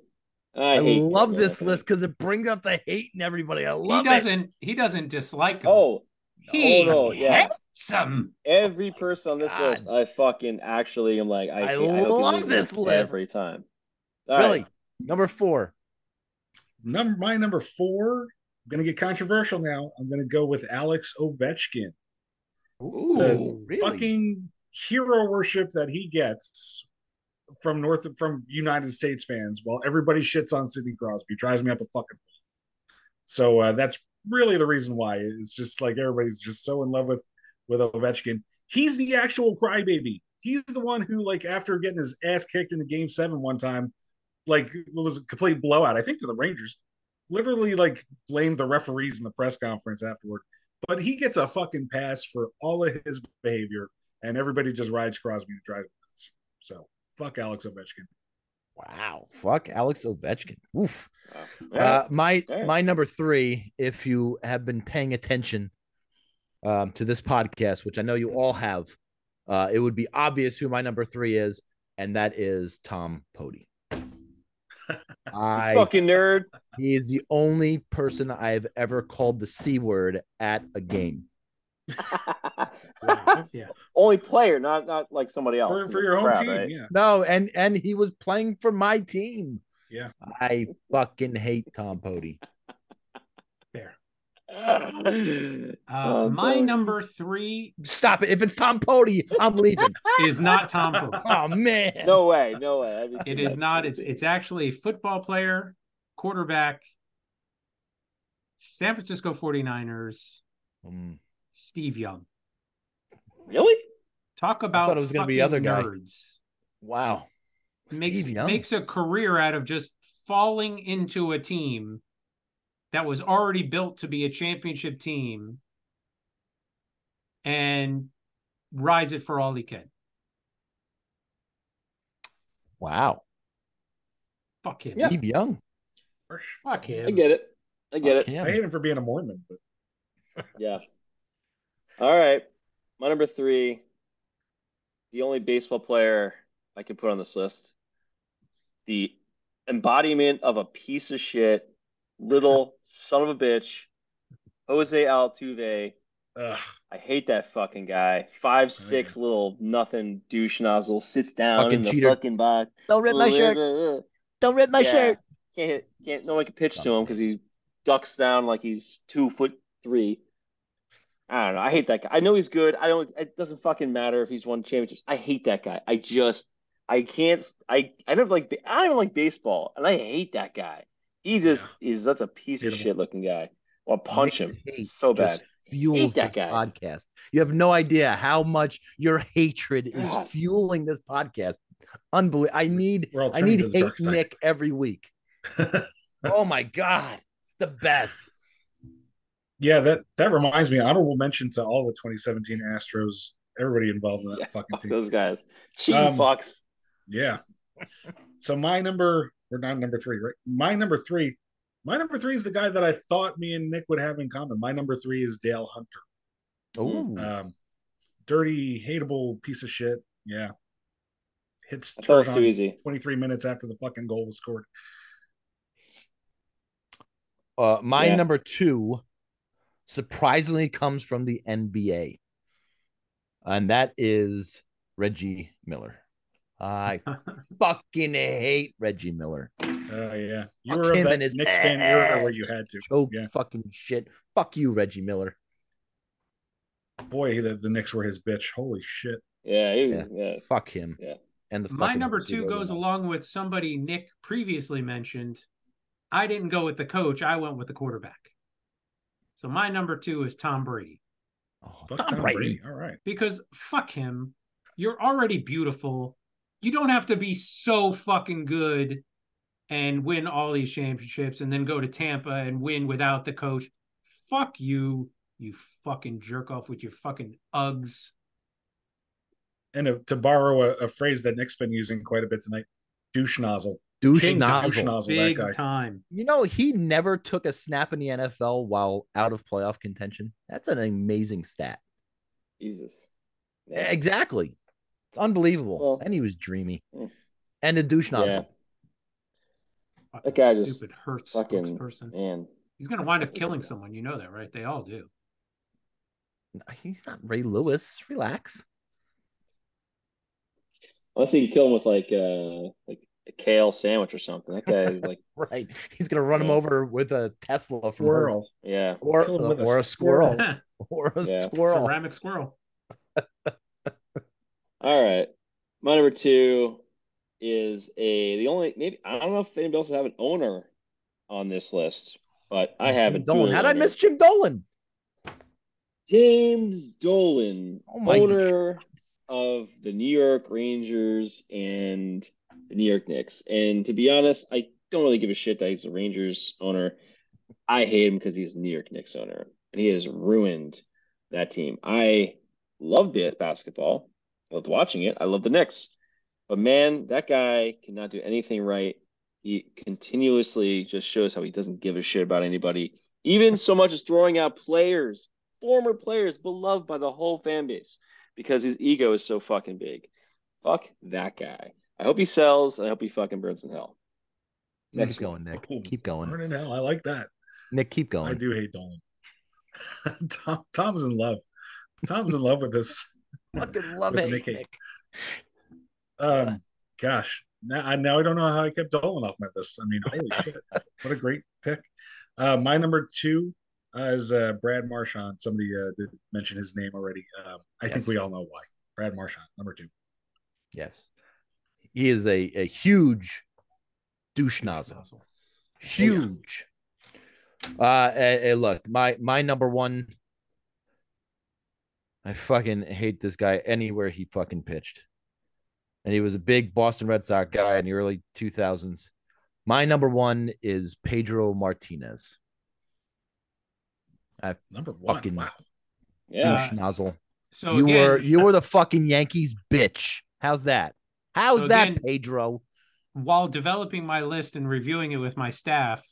I, I, love this Anthony. list because it brings out the hate in everybody. I He love it. doesn't. He doesn't dislike him. Oh, he oh, no, yeah. Hates him. every person on this God. list, I fucking actually am like, I, I hate- I love this list. every time. All right. Really? Number four. Number my number four. I'm gonna get controversial now. I'm gonna go with Alex Ovechkin. Ooh, The really? fucking hero worship that he gets from North from United States fans, while everybody shits on Sidney Crosby, drives me up a fucking. So uh, that's really the reason why. It's just like everybody's just so in love with with Ovechkin. He's the actual crybaby. he's the one who, like, after getting his ass kicked in the game seven one time, like, it was a complete blowout. I think to the Rangers, literally like blamed the referees in the press conference afterward. But he gets a fucking pass for all of his behavior, and everybody just rides Crosby and drives him nuts. So fuck Alex Ovechkin. Wow. Fuck Alex Ovechkin. Oof. Wow. Yeah. Uh, my my number three, if you have been paying attention um, to this podcast, which I know you all have, uh, it would be obvious who my number three is, and that is Tom Poti. I Fucking nerd. he is the only person I've ever called the c word at a game. Yeah. Only player, not not like somebody else. For, for the your home crowd, team, right? yeah. No, and and he was playing for my team. Yeah. I fucking hate Tom Poti. Fair. Uh, my number three Stop it! If it's Tom Poti, I'm leaving. is not Tom Poti. oh man. No way, no way. That'd be It too is much. not. It's it's actually a football player, quarterback, San Francisco 49ers, Mm. Steve Young. really. Talk about thought it was gonna be other guy. nerds. Wow. Makes Young. makes a career out of just falling into a team that was already built to be a championship team and rise it for all he can. Wow. Fuck him. Yeah. Steve Young. Fuck him. I get it. I get it. Him. I hate him for being a Mormon, but Yeah. All right. My number three, the only baseball player I can put on this list, the embodiment of a piece of shit, little son of a bitch, Jose Altuve. ugh, I hate that fucking guy. Five oh, six little nothing douche nozzle sits down Fucking in the cheater. fucking box. Don't rip my shirt. Don't rip my Yeah. shirt. Can't hit, can't no one can pitch to him because he ducks down like he's two foot three. I don't know. I hate that guy. I know he's good. I don't. It doesn't fucking matter if he's won championships. I hate that guy. I just. I can't. I. I don't like. I don't like baseball, and I hate that guy. He just is such a piece of shit looking guy. I want punch Nick's him hate so bad. just Fuels Hate that this guy. podcast. You have no idea how much your hatred is God. fueling this podcast. Unbelievable. I need I need to hate. Nick every week. oh my god. It's the best. yeah, that that reminds me. Honorable mention to all the 2017 Astros. Everybody involved in that Yeah, fucking fuck team. those guys. Cheating Um, fucks. Yeah. So my number, or not number three, right? My number three, my number three is the guy that I thought me and Nick would have in common. My number three is Dale Hunter. Oh, Um, dirty, hateable piece of shit. Yeah. Hits I thought it was turd too easy. 23 minutes after the fucking goal was scored. uh, my Yeah. number two surprisingly comes from the NBA, and that is Reggie Miller. I fucking hate Reggie Miller. Uh, yeah. You Fuck were him of that and his Knicks fan era where you had to. Choke Yeah. fucking shit. Fuck you, Reggie Miller. Boy, the, the Knicks were his bitch. Holy shit. Yeah, he was, Yeah. yeah. Fuck him. Yeah. And the My number two goes that. along with somebody Nick previously mentioned. I didn't go with the coach. I went with the quarterback. So my number two is Tom Brady Oh, Fuck Tom Tom Brady. Brady. All right. because fuck him. You're already beautiful. You don't have to be so fucking good and win all these championships and then go to Tampa and win without the coach. Fuck you, you fucking jerk off with your fucking Uggs. And to, to borrow a, a phrase that Nick's been using quite a bit tonight, douche nozzle. Douche King nozzle. douche nozzle, that Big guy. time. You know, he never took a snap in the NFL while out of playoff contention. That's an amazing stat. Jesus. Exactly. It's unbelievable. Well- and he was dreamy. Mm. And a douche nozzle. Yeah. Fucking guy just stupid hurts fucking- person. Man. He's gonna wind up killing someone. You know that, right? They all do. He's not Ray Lewis. Relax. Unless you can kill him with like uh like a kale sandwich or something. That guy is like Right. He's gonna run him over with a Tesla from Swirl. Hertz. yeah. Or, Kill him with a or a squirrel. squirrel. or a Yeah. squirrel. Ceramic squirrel. All right. My number two is a the only maybe I don't know if anybody else have an owner on this list, but I have Jim a Dolan. How did I miss Jim Dolan? James Dolan, Oh my owner of the New York Rangers and the New York Knicks. And to be honest, I don't really give a shit that he's a Rangers owner. I hate him because he's the New York Knicks owner. And he has ruined that team. I love basketball. I loved watching it. I love the Knicks. But man, that guy cannot do anything right. He continuously just shows how he doesn't give a shit about anybody, even so much as throwing out players, former players beloved by the whole fan base because his ego is so fucking big. Fuck that guy. I hope he sells. I hope he fucking burns in hell. Next keep going, Nick. Ooh, Keep going, Burn in hell. I like that. Nick. Keep going. I do hate Dolan. Tom, Tom's in love. Tom's in love with this. Fucking love it, Nick. Um, gosh, now I now I don't know how I kept Dolan off my list. I mean, holy shit, what a great pick. Uh, my number two uh, is uh, Brad Marchand. Somebody uh, did mention his name already. Um, I think we all know why. Brad Marchand, number two. Yes, he is a a huge douche nozzle. Huge. Uh, eh, eh, look, my my number one. I fucking hate this guy anywhere he fucking pitched, and he was a big Boston Red Sox guy in the early two thousands. My number one is Pedro Martinez. Number one. Fucking- Wow. Yeah. douche nozzle. So you again, were you were the fucking Yankees bitch. How's that? How's So that, again- Pedro? while developing my list and reviewing it with my staff,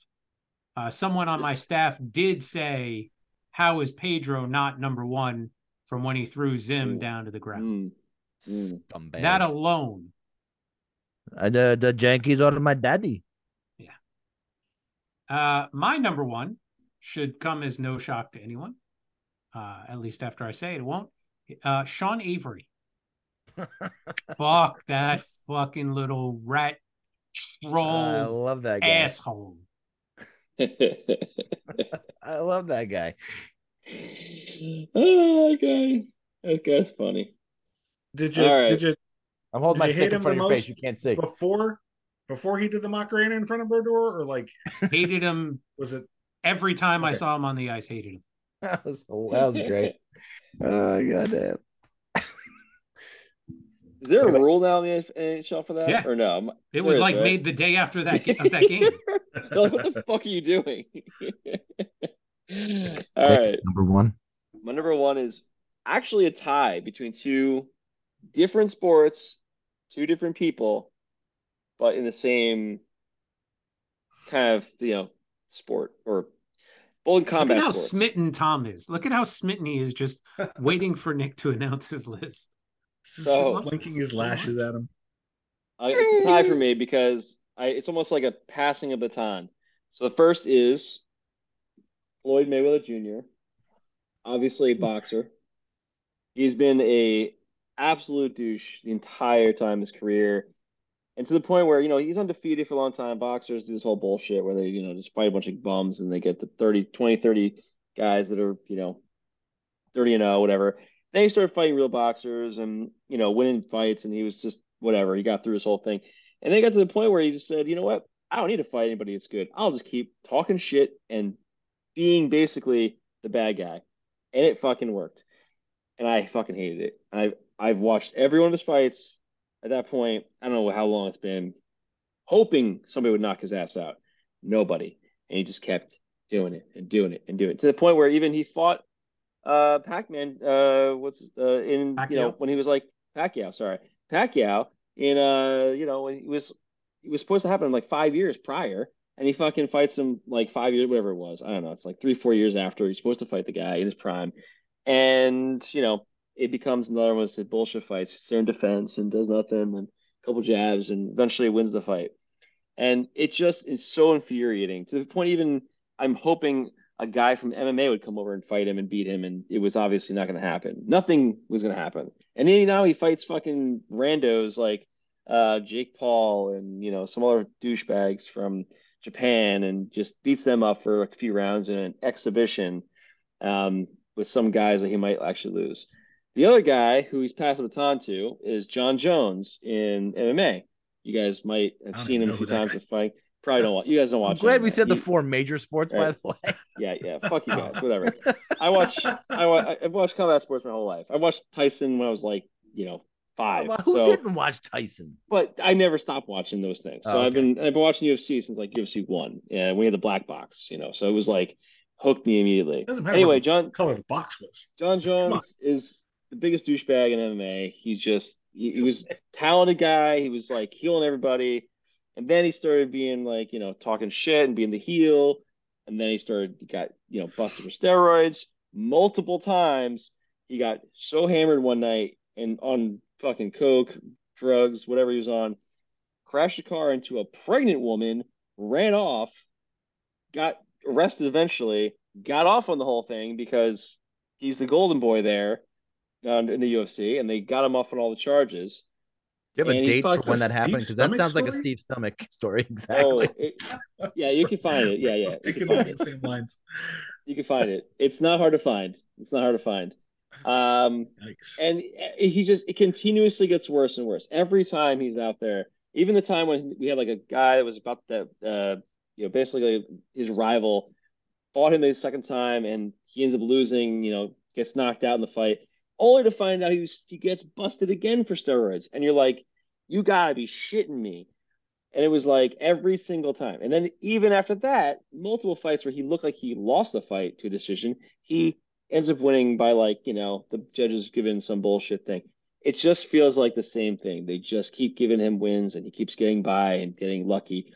uh, someone on my staff did say, "How is Pedro not number one from when he threw Zim Ooh. down to the ground?" Mm. Mm. That alone, Uh, the the Yankees are my daddy. Yeah. Uh, my number one should come as no shock to anyone. Uh, at least after I say it, it won't. Uh, Sean Avery. Fuck that fucking little rat troll. I love that guy. asshole. I love that guy. oh, okay. That guy's funny. Did you All right. did you I'm holding my you stick in front of your face. You can't see. before before he did the Macarena in front of Brodeur, or like Hated him was it? every time I saw him on the ice. Hated him. That was that was great. Oh goddamn. Is there a rule now in the NHL for that? Yeah. Or no? It was There is, like right? made the day after that ga- of that game. Like, what the fuck are you doing? All right. Number one. My number one is actually a tie between two different sports, two different people, but in the same kind of, you know, sport or both in Look at how sports. smitten Tom is. Look at how smitten he is just waiting for Nick to announce his list. So- blinking his lashes at him. Uh, it's a tie for me because I it's almost like a passing a baton. So the first is Floyd Mayweather Jr., obviously a hmm. boxer. He's been a absolute douche the entire time of his career. And to the point where, you know, he's undefeated for a long time. Boxers do this whole bullshit where they, you know, just fight a bunch of bums and they get the 30, 20, 30 guys that are, you know, 30 and 0, whatever. Then he started fighting real boxers and, you know, winning fights. And he was just whatever. He got through his whole thing. And then he got to the point where he just said, you know what? I don't need to fight anybody that's good. I'll just keep talking shit and being basically the bad guy. And it fucking worked. And I fucking hated it. I've I've watched every one of his fights at that point. I don't know how long it's been, hoping somebody would knock his ass out. Nobody. And he just kept doing it and doing it and doing it to the point where even he fought uh Pac-Man uh what's uh in you know when he was like Pacquiao, sorry. Pacquiao in uh you know when he was it was supposed to happen like five years prior and he fucking fights him like five years whatever it was. I don't know. It's like three four years after he's supposed to fight the guy in his prime. And you know it becomes another one of those bullshit fights. Sits in defense and does nothing and a couple jabs and eventually wins the fight. And it just is so infuriating to the point even i'm hoping a guy from mma would come over and fight him and beat him and it was obviously not going to happen. Nothing was going to happen. And then now he fights fucking randos like uh, Jake Paul and you know some other douchebags from Japan and just beats them up for a few rounds in an exhibition um, with some guys that he might actually lose. The other guy who he's passed the baton to is Jon Jones in MMA. You guys might have seen him a few times guy with fight. Probably don't watch. You guys don't I'm watch. glad we MMA. said the four major sports, by the way. yeah, yeah. Fuck you guys. Whatever. I watch. I wa- I've watched combat sports my whole life. I watched Tyson when I was like you know, five. Well, who so, didn't watch Tyson? but I never stopped watching those things. So Oh, I've been I've been watching UFC since like UFC one. Yeah, we had the black box, you know. So it was like hooked me immediately. Doesn't matter Anyway, Jon color the box was. Jon. Jones is the biggest douchebag in MMA. He's just he, he was talented guy. He was like healing everybody, and then he started being like you know talking shit and being the heel, and then he started he got you know busted for steroids multiple times. He got so hammered one night and on fucking coke, drugs, whatever he was on, crashed a car into a pregnant woman, ran off, got arrested eventually, got off on the whole thing because he's the golden boy there uh, in the UFC, and they got him off on all the charges. Do you have a And he date for when that happened? Because that Stomach sounds like a story? Steve Stomach story. Exactly. Oh, it, yeah, you can find it. Yeah, yeah, you can thinking find along it. the same lines. You can find it. It's not hard to find. It's not hard to find. Um, Yikes. and he just it continuously gets worse and worse every time he's out there. Even the time when we had like a guy that was about to, uh, you know, basically his rival fought him the second time, and he ends up losing. You know, gets knocked out in the fight, only to find out he was, he gets busted again for steroids, and you're like, you gotta be shitting me. And it was like every single time. And then even after that, multiple fights where he looked like he lost the fight to a decision, he ends up winning by like, you know, the judges giving some bullshit thing. It just feels like the same thing. They just keep giving him wins and he keeps getting by and getting lucky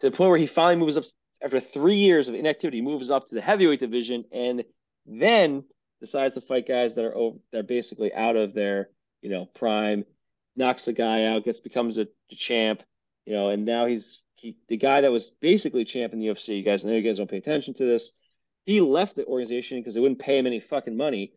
to the point where he finally moves up after three years of inactivity, moves up to the heavyweight division and then decides to fight guys that are over, that are basically out of their, you know, prime, knocks the guy out, gets becomes a, a champ, you know, and now he's he, the guy that was basically champ in the UFC. You guys know you guys don't pay attention to this. He left the organization because they wouldn't pay him any fucking money.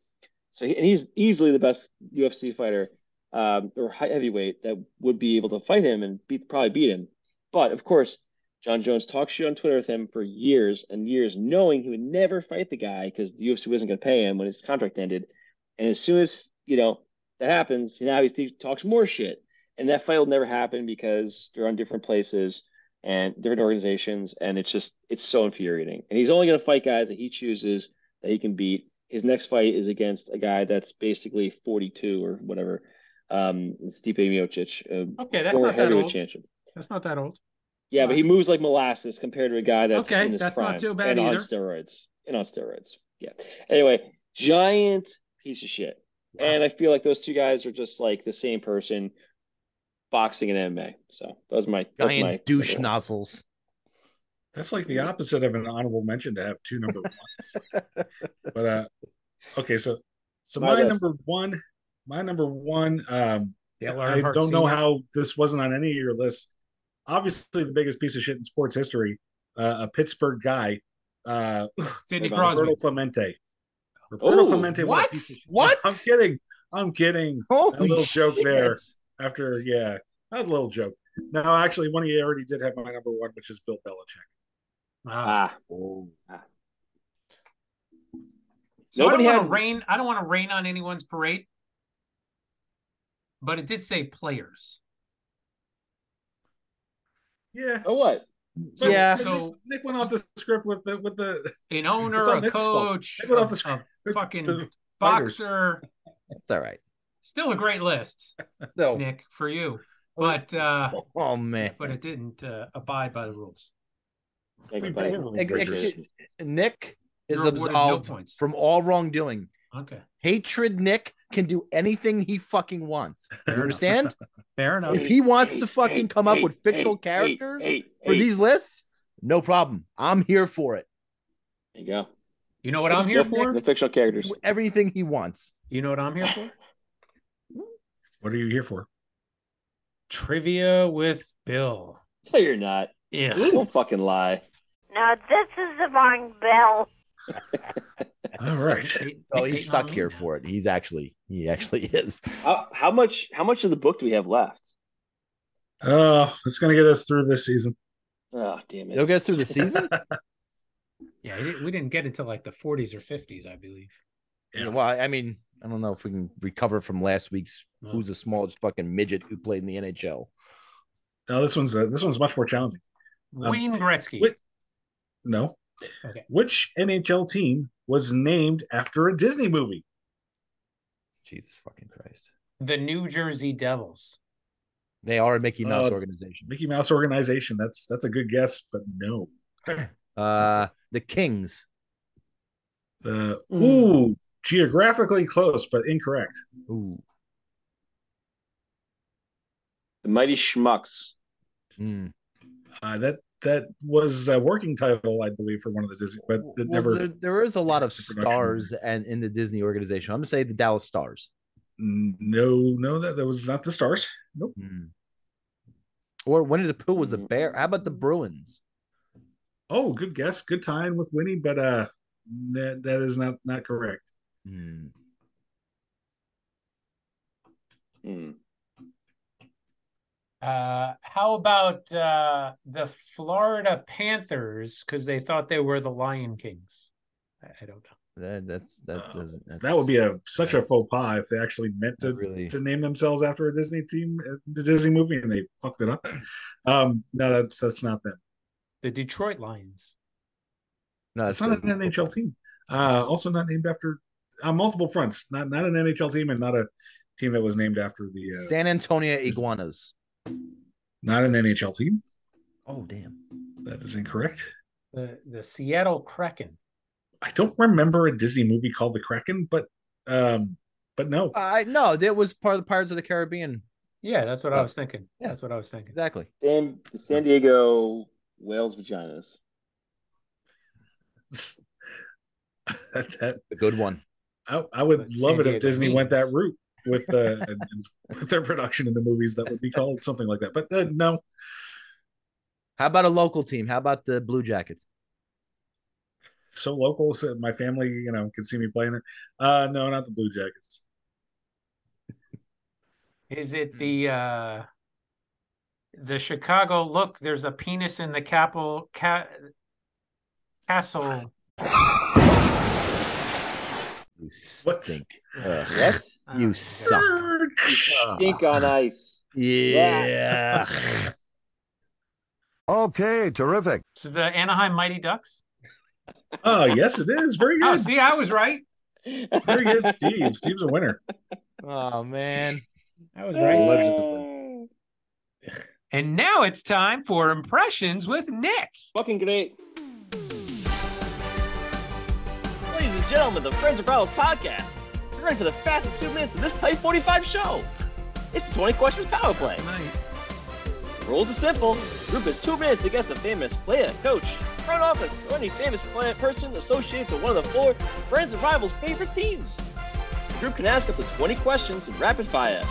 So he, and he's easily the best UFC fighter um, or heavyweight that would be able to fight him and beat probably beat him. But of course, Jon Jones talked shit on Twitter with him for years and years, knowing he would never fight the guy because the UFC wasn't going to pay him when his contract ended. And as soon as you know that happens, now he, he talks more shit, and that fight will never happen because they're on different places and different organizations, and it's just it's so infuriating. And he's only going to fight guys that he chooses that he can beat. His next fight is against a guy that's basically 42 or whatever. Um, Stipe Miocic, uh, Okay, that's not that old. champion. That's not that old. Yeah, but he moves like molasses compared to a guy that's Okay, in his that's not prime too bad and on steroids. And on steroids. Yeah. Anyway, giant piece of shit. And I feel like those two guys are just like the same person, boxing and MMA. So those was my that's my Giant douche number nozzles. That's like the opposite of an honorable mention to have two number ones. but uh okay, so so My my, number one, my number one, um Dale I don't know Sr. how this wasn't on any of your lists. Obviously, the biggest piece of shit in sports history, uh, a Pittsburgh guy, uh, Sidney Crosby. Roberto Clemente. Roberto Oh, Clemente, what? what? a piece of shit. What? I'm kidding. I'm kidding. Holy little joke shit. there. After, yeah, that was a little joke. No, actually, one of you already did have my number one, which is Bill Belichick. Ah. Ah, Oh. So Nobody I don't want had- to rain. I don't want to rain on anyone's parade, but it did say players. Yeah. oh what? But- Yeah. So- Nick, Nick went off the script with the with the An owner, It's all a Nick's coach, Nick went off the script. a fucking the boxer. It's all right. Still a great list, No. Nick, for you. But uh, Oh man. but it didn't uh, abide by the rules. Thanks, We buddy. both- Ex- Appreciate excuse- Nick is You're awarded no absolved points. from all wrongdoing. Okay, Hatred Nick can do anything he fucking wants. You enough. understand? fair enough. If he wants Hey, to fucking hey, come up hey, with fictional hey, characters hey, for hey. these lists, no problem. I'm here for it. There you go. You know what I'm here for? The fictional characters. Everything he wants. You know what I'm here for? What are you here for? Trivia with Bill. No, you're not. Yeah. Don't fucking lie. Now this is the wrong bell. All right. Oh, he's stuck here for it. He's actually, he actually is. How, how much? How much of the book do we have left? Oh, it's gonna get us through this season. Oh, damn it! He'll get us through the season. Yeah, we didn't- we didn't get into like the 40s or 50s, I believe. Yeah. Well, I mean, I don't know if we can recover from last week's No. who's the smallest fucking midget who played in the NHL. No, this one's uh, this one's much more challenging. Um, Wayne Gretzky. wait. No. Okay. Which NHL team was named after a Disney movie? Jesus fucking Christ. The New Jersey Devils. They are a Mickey Mouse Uh, organization. Mickey Mouse organization. That's that's a good guess, but no. Uh, the Kings. The Mm. ooh, geographically close, but incorrect. Ooh. The Mighty Schmucks. Hmm. Uh, that that was a working title, I believe, for one of the Disney, but it Well, never. there, there is a lot of stars and in the Disney organization. I'm gonna say the Dallas Stars. No, no, that that was not the Stars. Nope. Hmm. Or Winnie the Pooh was a bear. How about the Mm. Bruins? Oh, good guess, good time with Winnie, but uh, that, that is not not correct. Hmm. Hmm. Uh, how about uh, the Florida Panthers? Because they thought they were the Lion Kings. I, I don't know. That that's that Uh, doesn't. That's, That would be a such a faux pas if they actually meant to really. to name themselves after a Disney team, uh, the Disney movie, and they fucked it up. Um, no, that's that's not them. The Detroit Lions. No, It's that's not an NHL team. Uh, also not named after on multiple fronts. Not not an NHL team, and not a team that was named after the uh, San Antonio Iguanas. not an NHL team. Oh damn. That is incorrect. The the Seattle Kraken. I don't remember a Disney movie called The Kraken, but um, but no, I no, that was part of the Pirates of the Caribbean. Yeah, that's what I Oh, was thinking. yeah. That's what I was thinking. Exactly. San, San Diego Whales Vaginas. that, that A good one. I, I would But love San it if Diego Disney went that route with uh, and- and with their production in the movies. That would be called something like that. But uh, no, How about a local team? How about the Blue Jackets? so local. So my family, you know, can see me playing it. Uh, no, not the Blue Jackets. Is it the uh the Chicago look? There's a penis in the capital ca- castle. You What? stink. Ugh. What? Oh, You my suck. Stink on ice. Yeah. Okay, terrific. So the Anaheim Mighty Ducks. Oh, yes, it is very Oh, good. see, I was right. Very good, Steve. Steve's a winner. oh man. I was Uh, right. Allegedly. And now it's time for impressions with Nick. Fucking great. And gentlemen, the Friends of Bravo podcast. You're ready for the fastest two minutes of this Type 45 show. It's the 20 questions power play. The rules are simple. The group has two minutes to guess a famous player, coach, front office, or any famous player, person associated with one of the four Friends and Rivals favorite teams. The group can ask up to 20 questions in rapid fire.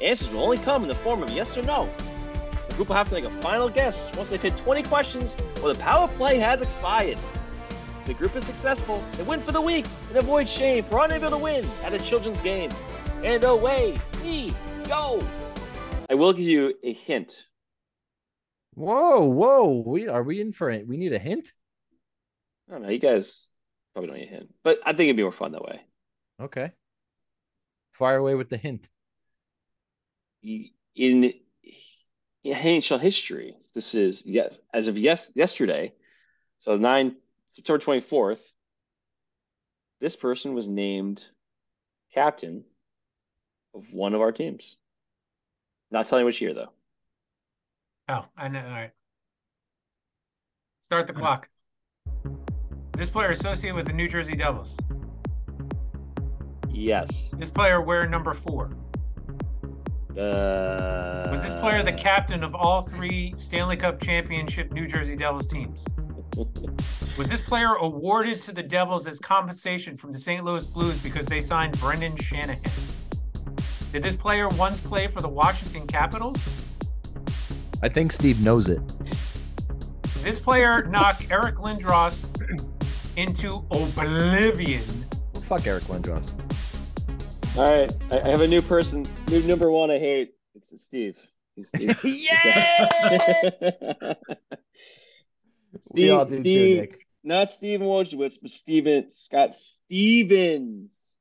Answers will only come in the form of yes or no. The group will have to make a final guess once they've hit 20 questions or the power play has expired. If the group is successful, they win for the week and avoid shame for unable to win at a children's game. And away we go. I will give you a hint. Whoa, whoa. We are we in for it? We need a hint? I don't know. You guys probably don't need a hint, but I think it'd be more fun that way. Okay. Fire away with the hint. in in NHL history, this is yes, as of yes yesterday, so nine September twenty fourth. This person was named captain of one of our teams. Not telling which year though. Oh, I know. All right. Start the clock. Is this player associated with the New Jersey Devils? Yes. This player wear number four. Uh, Was this player the captain of all three Stanley Cup championship New Jersey Devils teams? Was this player awarded to the Devils as compensation from the St. Louis Blues because they signed Brendan Shanahan? Did this player once play for the Washington Capitals? I think Steve knows it. Did this player knock Eric Lindros into oblivion? Fuck Eric Lindros. All right, I, I have a new person. New number one. I hate. It's Steve. He's Steve. We all do too, Nick. not Steven Wojciech, but Steven Scott Stevens.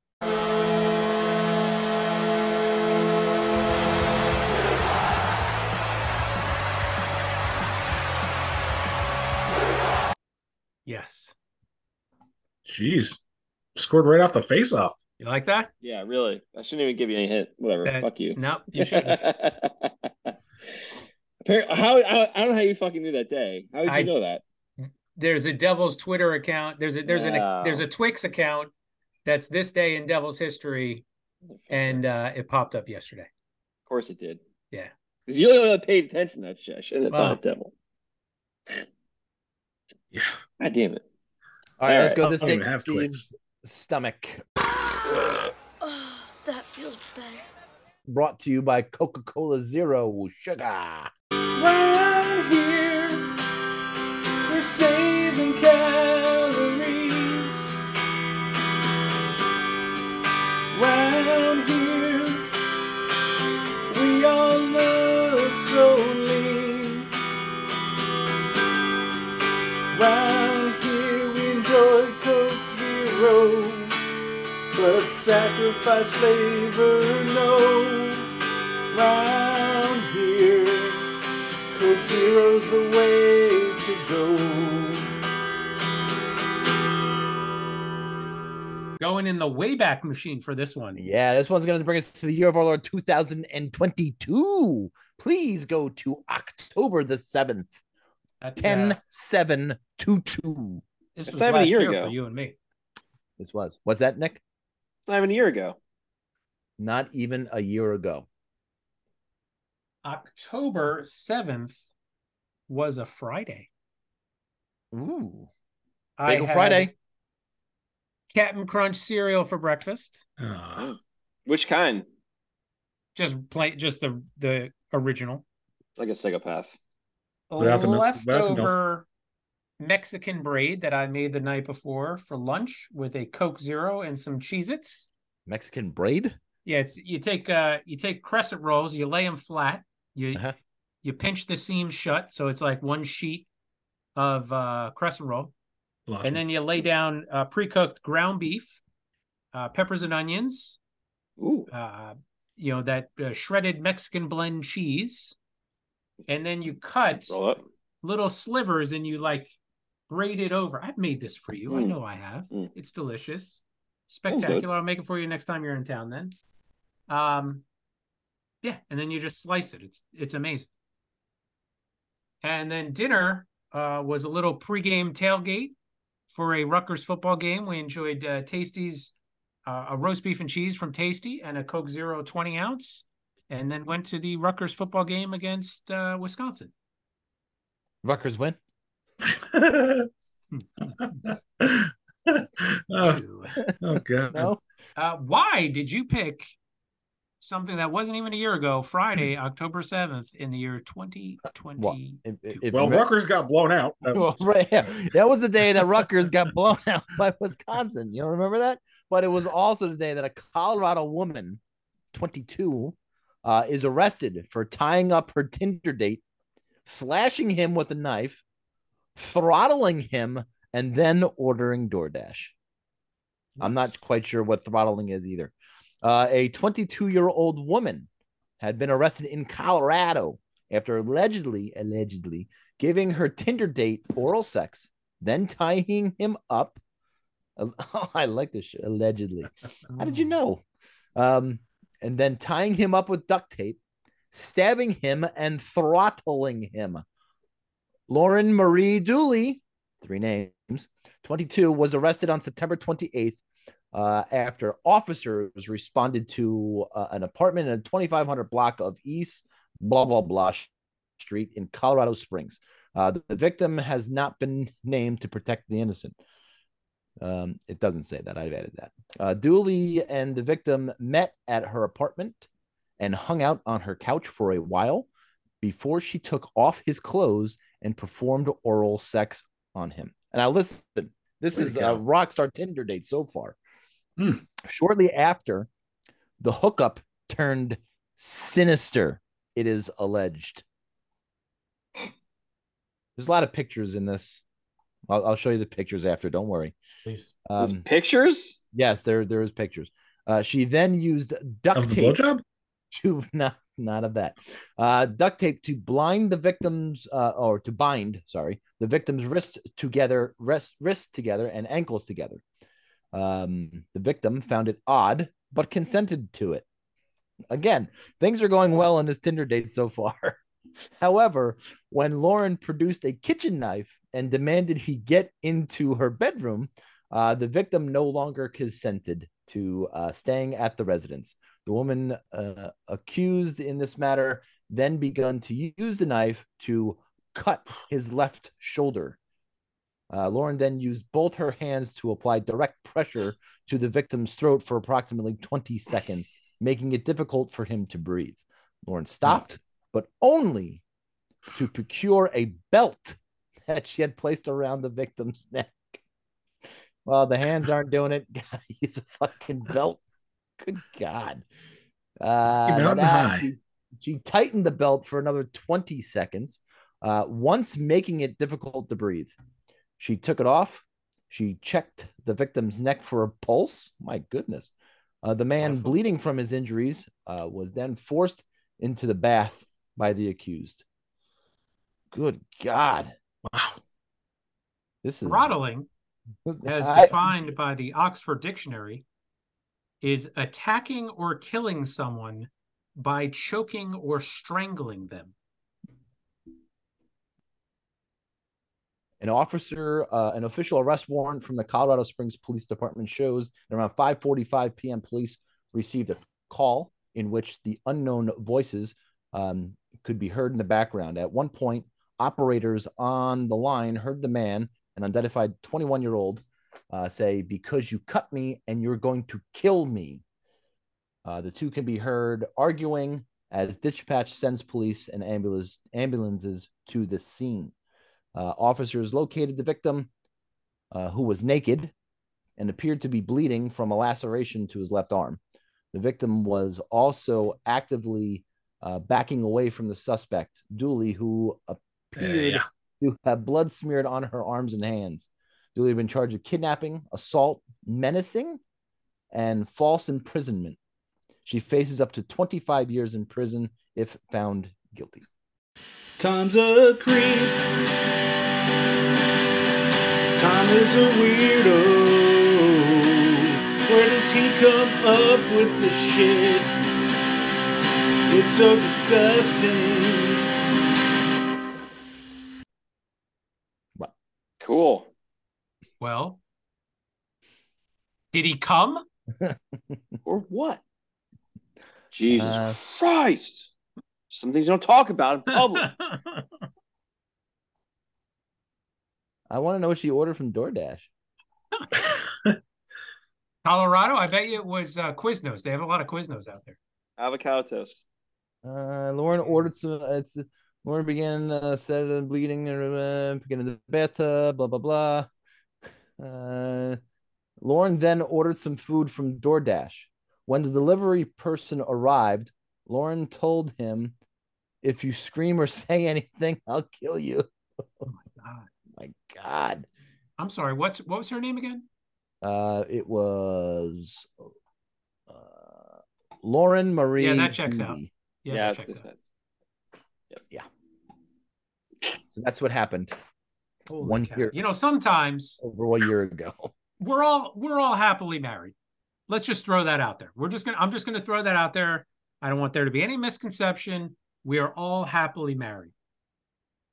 Yes. Jeez, scored right off the face-off. You like that? Yeah, really. I shouldn't even give you any hint. Whatever. That- Fuck you. No, you shouldn't. Appar- how I, I don't know how you fucking knew that day. How did you I- know that? there's a Devil's Twitter account. There's a there's an there's a Twix account that's this day in Devil's history, and uh, it popped up yesterday. of course it did. Yeah. Because you only paid attention to that shit. I should have Wow. thought devil. Yeah. God damn it. All right, All let's right. go. This I don't thing have Steve's stomach. Oh, that feels better. Brought to you by Coca Cola Zero Sugar. Round here, we're saving calories. Round here, we all look so lean. Round here, we enjoy Coke Zero, but sacrifice flavor, no. Round Zero's the way to go. Going in the Wayback Machine for this one. Yeah, this one's going to bring us to the year of our Lord 2022. Please go to October the 7th, That's, 10 uh, 7 22. this It's was not even a last year year ago. for you and me. This was. What's that, Nick? It's not even a year ago. Not even a year ago. October seventh was a Friday. Ooh. I Bagel had Friday. Captain Crunch cereal for breakfast. Ah, Which kind? Just plain, just the the original. Like a psychopath. Without the milk- without the milk. Leftover Mexican braid that I made the night before for lunch with a Coke Zero and some Cheez-Its. Mexican braid. Yeah, it's you take uh you take crescent rolls, you lay them flat, you Uh-huh. You pinch the seams shut, so it's like one sheet of uh crescent roll, lost and then you lay down uh, pre-cooked ground beef, uh, peppers and onions, Ooh. uh, you know that uh, shredded Mexican blend cheese, and then you cut little slivers and you like braid it over. I've made this for you. I Mm. know I have. Mm. It's delicious, spectacular. I'll make it for you next time you're in town. Then, um, yeah, and then you just slice it. It's it's amazing. And then dinner uh, was a little pregame tailgate for a Rutgers football game. We enjoyed uh, Tasty's uh, a roast beef and cheese from Tasty and a Coke Zero 20 ounce, and then went to the Rutgers football game against uh, Wisconsin. Rutgers win. oh, oh god. No. Uh, why did you pick something that wasn't even a year ago, Friday, October 7th, in the year 2020? If- if- Well, Rutgers got blown out. That Well, was- right, yeah. That was the day that Rutgers got blown out by Wisconsin. You don't remember that? But it was also the day that a Colorado woman, 22, uh, is arrested for tying up her Tinder date, slashing him with a knife, throttling him, and then ordering DoorDash. I'm not quite sure what throttling is either. Uh, a 22 year old woman had been arrested in Colorado after allegedly, allegedly giving her Tinder date oral sex, then tying him up. Oh, I like this shit. Allegedly. How did you know? Um, and then tying him up with duct tape, stabbing him, and throttling him. Lauren Marie Dooley, three names, 22, was arrested on September 28th uh, after officers responded to uh, an apartment in a 2500 block of East blah blah blah Street in Colorado Springs. Uh, the, the victim has not been named to protect the innocent. Um, it doesn't say that. I've added that. Uh, Dooley and the victim met at her apartment and hung out on her couch for a while before she took off his clothes and performed oral sex on him. And now listen, this is a rock star Tinder date so far. Hmm. Shortly after, the hookup turned sinister. It is alleged. There's a lot of pictures in this. I'll, I'll show you the pictures after. Don't worry. Please. Um, pictures? yes, there there is pictures. Uh, she then used duct of the tape blowjob? to not not of that uh duct tape to blind the victims uh or to bind sorry the victim's wrists together wrist wrists together and ankles together Um, the victim found it odd, but consented to it. Again, things are going well on this Tinder date so far. However, when Lauren produced a kitchen knife and demanded he get into her bedroom, uh, the victim no longer consented to uh, staying at the residence. The woman uh, accused in this matter then begun to use the knife to cut his left shoulder. Uh, Lauren then used both her hands to apply direct pressure to the victim's throat for approximately 20 seconds, making it difficult for him to breathe. Lauren stopped, but only to procure a belt that she had placed around the victim's neck. Well, the hands aren't doing it. Gotta use a fucking belt. Good God. Uh. She, she tightened the belt for another 20 seconds, uh, once making it difficult to breathe. She took it off. She checked the victim's neck for a pulse. My goodness. Uh, the man bleeding from his injuries uh, was then forced into the bath by the accused. Good God. Wow. This is Throttling, as I- defined by the Oxford Dictionary, is attacking or killing someone by choking or strangling them. An officer, uh, an official arrest warrant from the Colorado Springs Police Department shows that around 5:45 p.m. police received a call in which the unknown voices um, could be heard in the background. At one point, operators on the line heard the man, an unidentified 21-year-old, uh, say, "Because you cut me and you're going to kill me." Uh, the two can be heard arguing as dispatch sends police and ambulance ambulances to the scene. Uh, officers located the victim, uh, who was naked and appeared to be bleeding from a laceration to his left arm. The victim was also actively uh, backing away from the suspect, Dooley, who appeared Yeah. to have blood smeared on her arms and hands. Dooley had been charged with kidnapping, assault, menacing, and false imprisonment. She faces up to 25 years in prison if found guilty. Time's a creep. Time is a weirdo. Where does he come up with the shit? It's so disgusting. Cool. Well, did he come? Or what? Jesus Uh, Christ. Some things you don't talk about in public. I want to know what she ordered from DoorDash. Colorado, I bet you it was uh, Quiznos. They have a lot of Quiznos out there. Avocado toast. Uh, Lauren ordered some. It's Lauren began uh, said uh, bleeding, uh, beginning the beta, blah blah blah. Uh, Lauren then ordered some food from DoorDash. When the delivery person arrived, Lauren told him, "If you scream or say anything, I'll kill you." Oh my god! My God. I'm sorry. What's what was her name again? Uh, it was uh, Lauren Marie. Yeah, that checks out. Yeah, Yeah, that checks it's- out. So that's what happened Holy One cow. year. You know, sometimes over a year ago. we're all we're all happily married. Let's just throw that out there. We're just gonna I'm just gonna throw that out there. I don't want there to be any misconception. We are all happily married.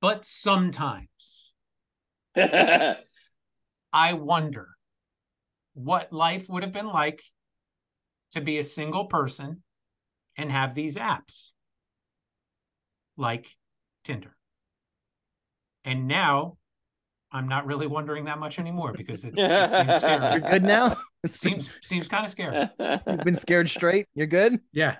But sometimes I wonder what life would have been like to be a single person and have these apps like Tinder. And now I'm not really wondering that much anymore because it, it seems scary. You're good now. It seems seems kind of scary. You've been scared straight. You're good. Yeah.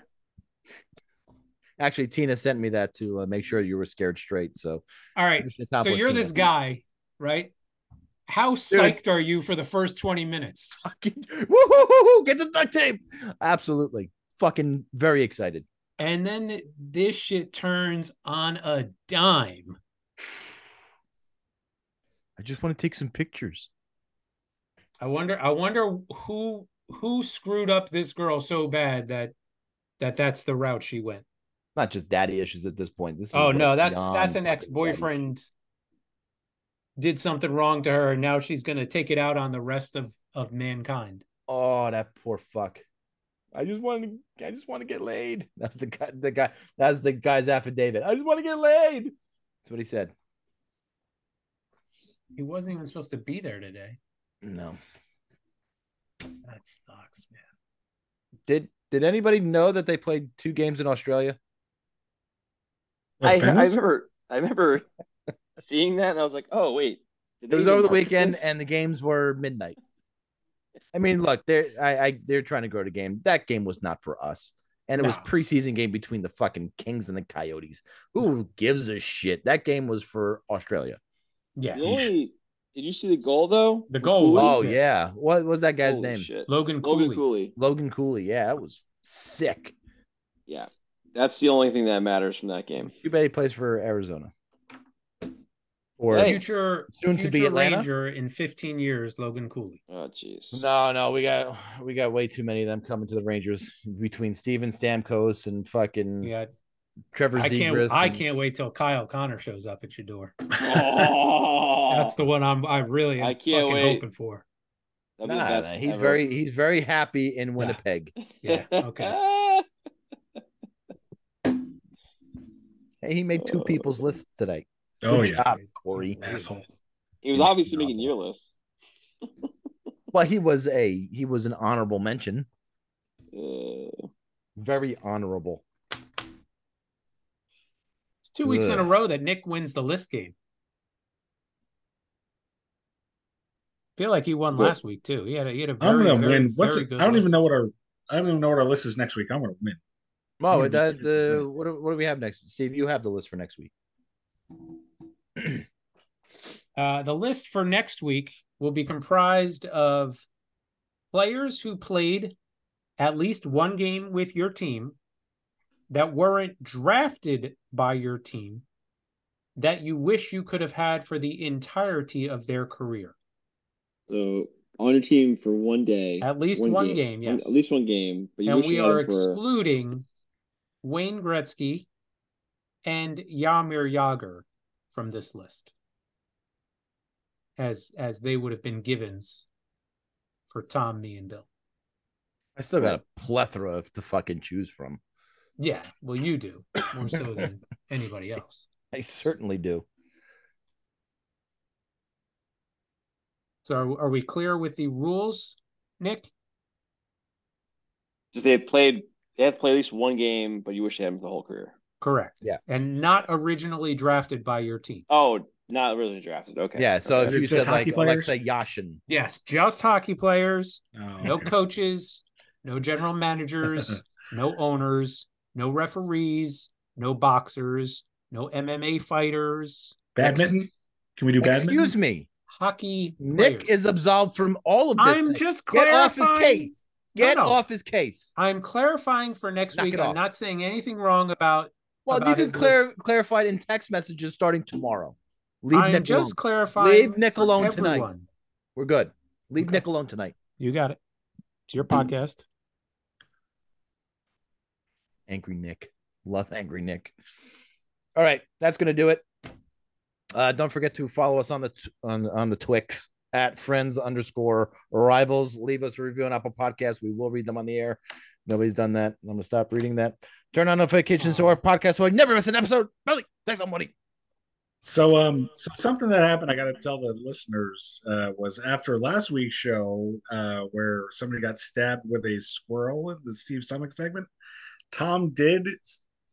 Actually, Tina sent me that to uh, make sure you were scared straight. So, All right. So you're Tina. this guy, right? How psyched are you for the first 20 minutes? Fucking- Get the duct tape. Absolutely. Fucking very excited. And then this shit turns on a dime. I just want to take some pictures. I wonder I wonder who who screwed up this girl so bad that that that's the route she went. Not just daddy issues at this point. This is Oh like no, that's that's an ex-boyfriend. did something wrong to her, and now she's going to take it out on the rest of of mankind. Oh, that poor fuck. I just want to. I just want to get laid. That's the guy. The guy. That's the guy's affidavit. I just want to get laid. That's what he said. He wasn't even supposed to be there today. No. That sucks, man. Did Did anybody know that they played two games in Australia? With I, I remember I remember seeing that and I was like, oh wait. It was over the weekend, this? and the games were midnight. I mean, look, they're I, I they're trying to grow the game. That game was not for us, and it was preseason game between the fucking Kings and the Coyotes. Who gives a shit? That game was for Australia. Yeah, The only did you see the goal though? The goal was Oh sick. yeah, what was that guy's Holy name? shit. Logan Logan Cooley. Cooley. Logan Cooley. Yeah, that was sick. Yeah. That's the only thing that matters from that game. Too bad he plays for Arizona. Or Hey. Future Soon to be future Atlanta? Ranger in 15 years, Logan Cooley. Oh jeez. no, no, we got we got way too many of them coming to the Rangers between Steven Stamkos and fucking Yeah, Trevor I can't. Zegras. I can't wait till Kyle Connor shows up at your door. Oh, That's the one I'm. I really am I can't fucking wait. hoping for. that'd be the Nah, nah, he's ever. very he's very happy in Winnipeg. Yeah. Okay. Hey, he made two people's lists today. Oh Good yeah, job, Corey. asshole. he was obviously making your list. Well, he was a he was an honorable mention. Uh, Very honorable. It's two weeks in a row that Nick wins the list game. feel like he won But- last week too. He had a he had a I'm very, gonna very, win. What's very it? good I don't even know what our. I don't even know what our list is next week. I'm gonna win. Oh, that good. the what do, what do we have next? Steve, you have the list for next week. Uh, the list for next week will be comprised of players who played at least one game with your team that weren't drafted by your team that you wish you could have had for the entirety of their career. so on your team for one day. At least one game, One- yes. At least one game. But you and wish we you are him for excluding Wayne Gretzky and Jaromir Jagr from this list. As as they would have been givens for Tom, me, and Bill. I still got a plethora of to fucking choose from. Yeah, well, you do more so than anybody else. I certainly do. So, are, are we clear with the rules, Nick? Just they had played. They have to play at least one game, but you wish they had him the whole career. Correct. Yeah. And not originally drafted by your team. Oh, not really drafted. Okay. Yeah. So Okay. if you just said like hockey players? Alexei Yashin, Yes, just hockey players, Oh, no okay. coaches, no general managers, no owners, no referees, no boxers, no MMA fighters, badminton. Can we do badminton? excuse me, hockey. Nick players. is absolved from all of this. I'm thing. just get off his case. Get No, no. off his case. I'm clarifying for next Knock week. I'm not saying anything wrong about. Well, about you can clar- clarify it in text messages starting tomorrow. Leave I'm Nick just alone. clarifying. Leave Nick alone tonight. We're good. Leave Okay. Nick alone tonight. You got it. It's your podcast. Angry Nick. Love Angry Nick. All right, that's gonna do it. Uh, don't forget to follow us on the t- on on the Twix at friends underscore rivals. Leave us a review on Apple Podcasts. We will read them on the air. Nobody's done that. I'm gonna stop reading that. Turn on notifications to our podcast so I never miss an episode. Billy, thanks somebody. So, um, so something that happened, I got to tell the listeners, uh, was after last week's show, uh, where somebody got stabbed with a squirrel in the Steve Stomach segment. Tom did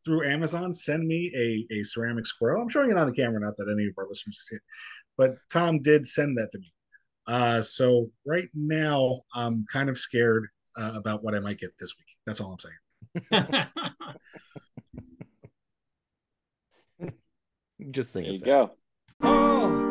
through Amazon send me a a ceramic squirrel. I'm showing it on the camera, not that any of our listeners see it, but Tom did send that to me. Uh, so right now, I'm kind of scared uh, about what I might get this week. That's all I'm saying. Just sing There you us go. Oh,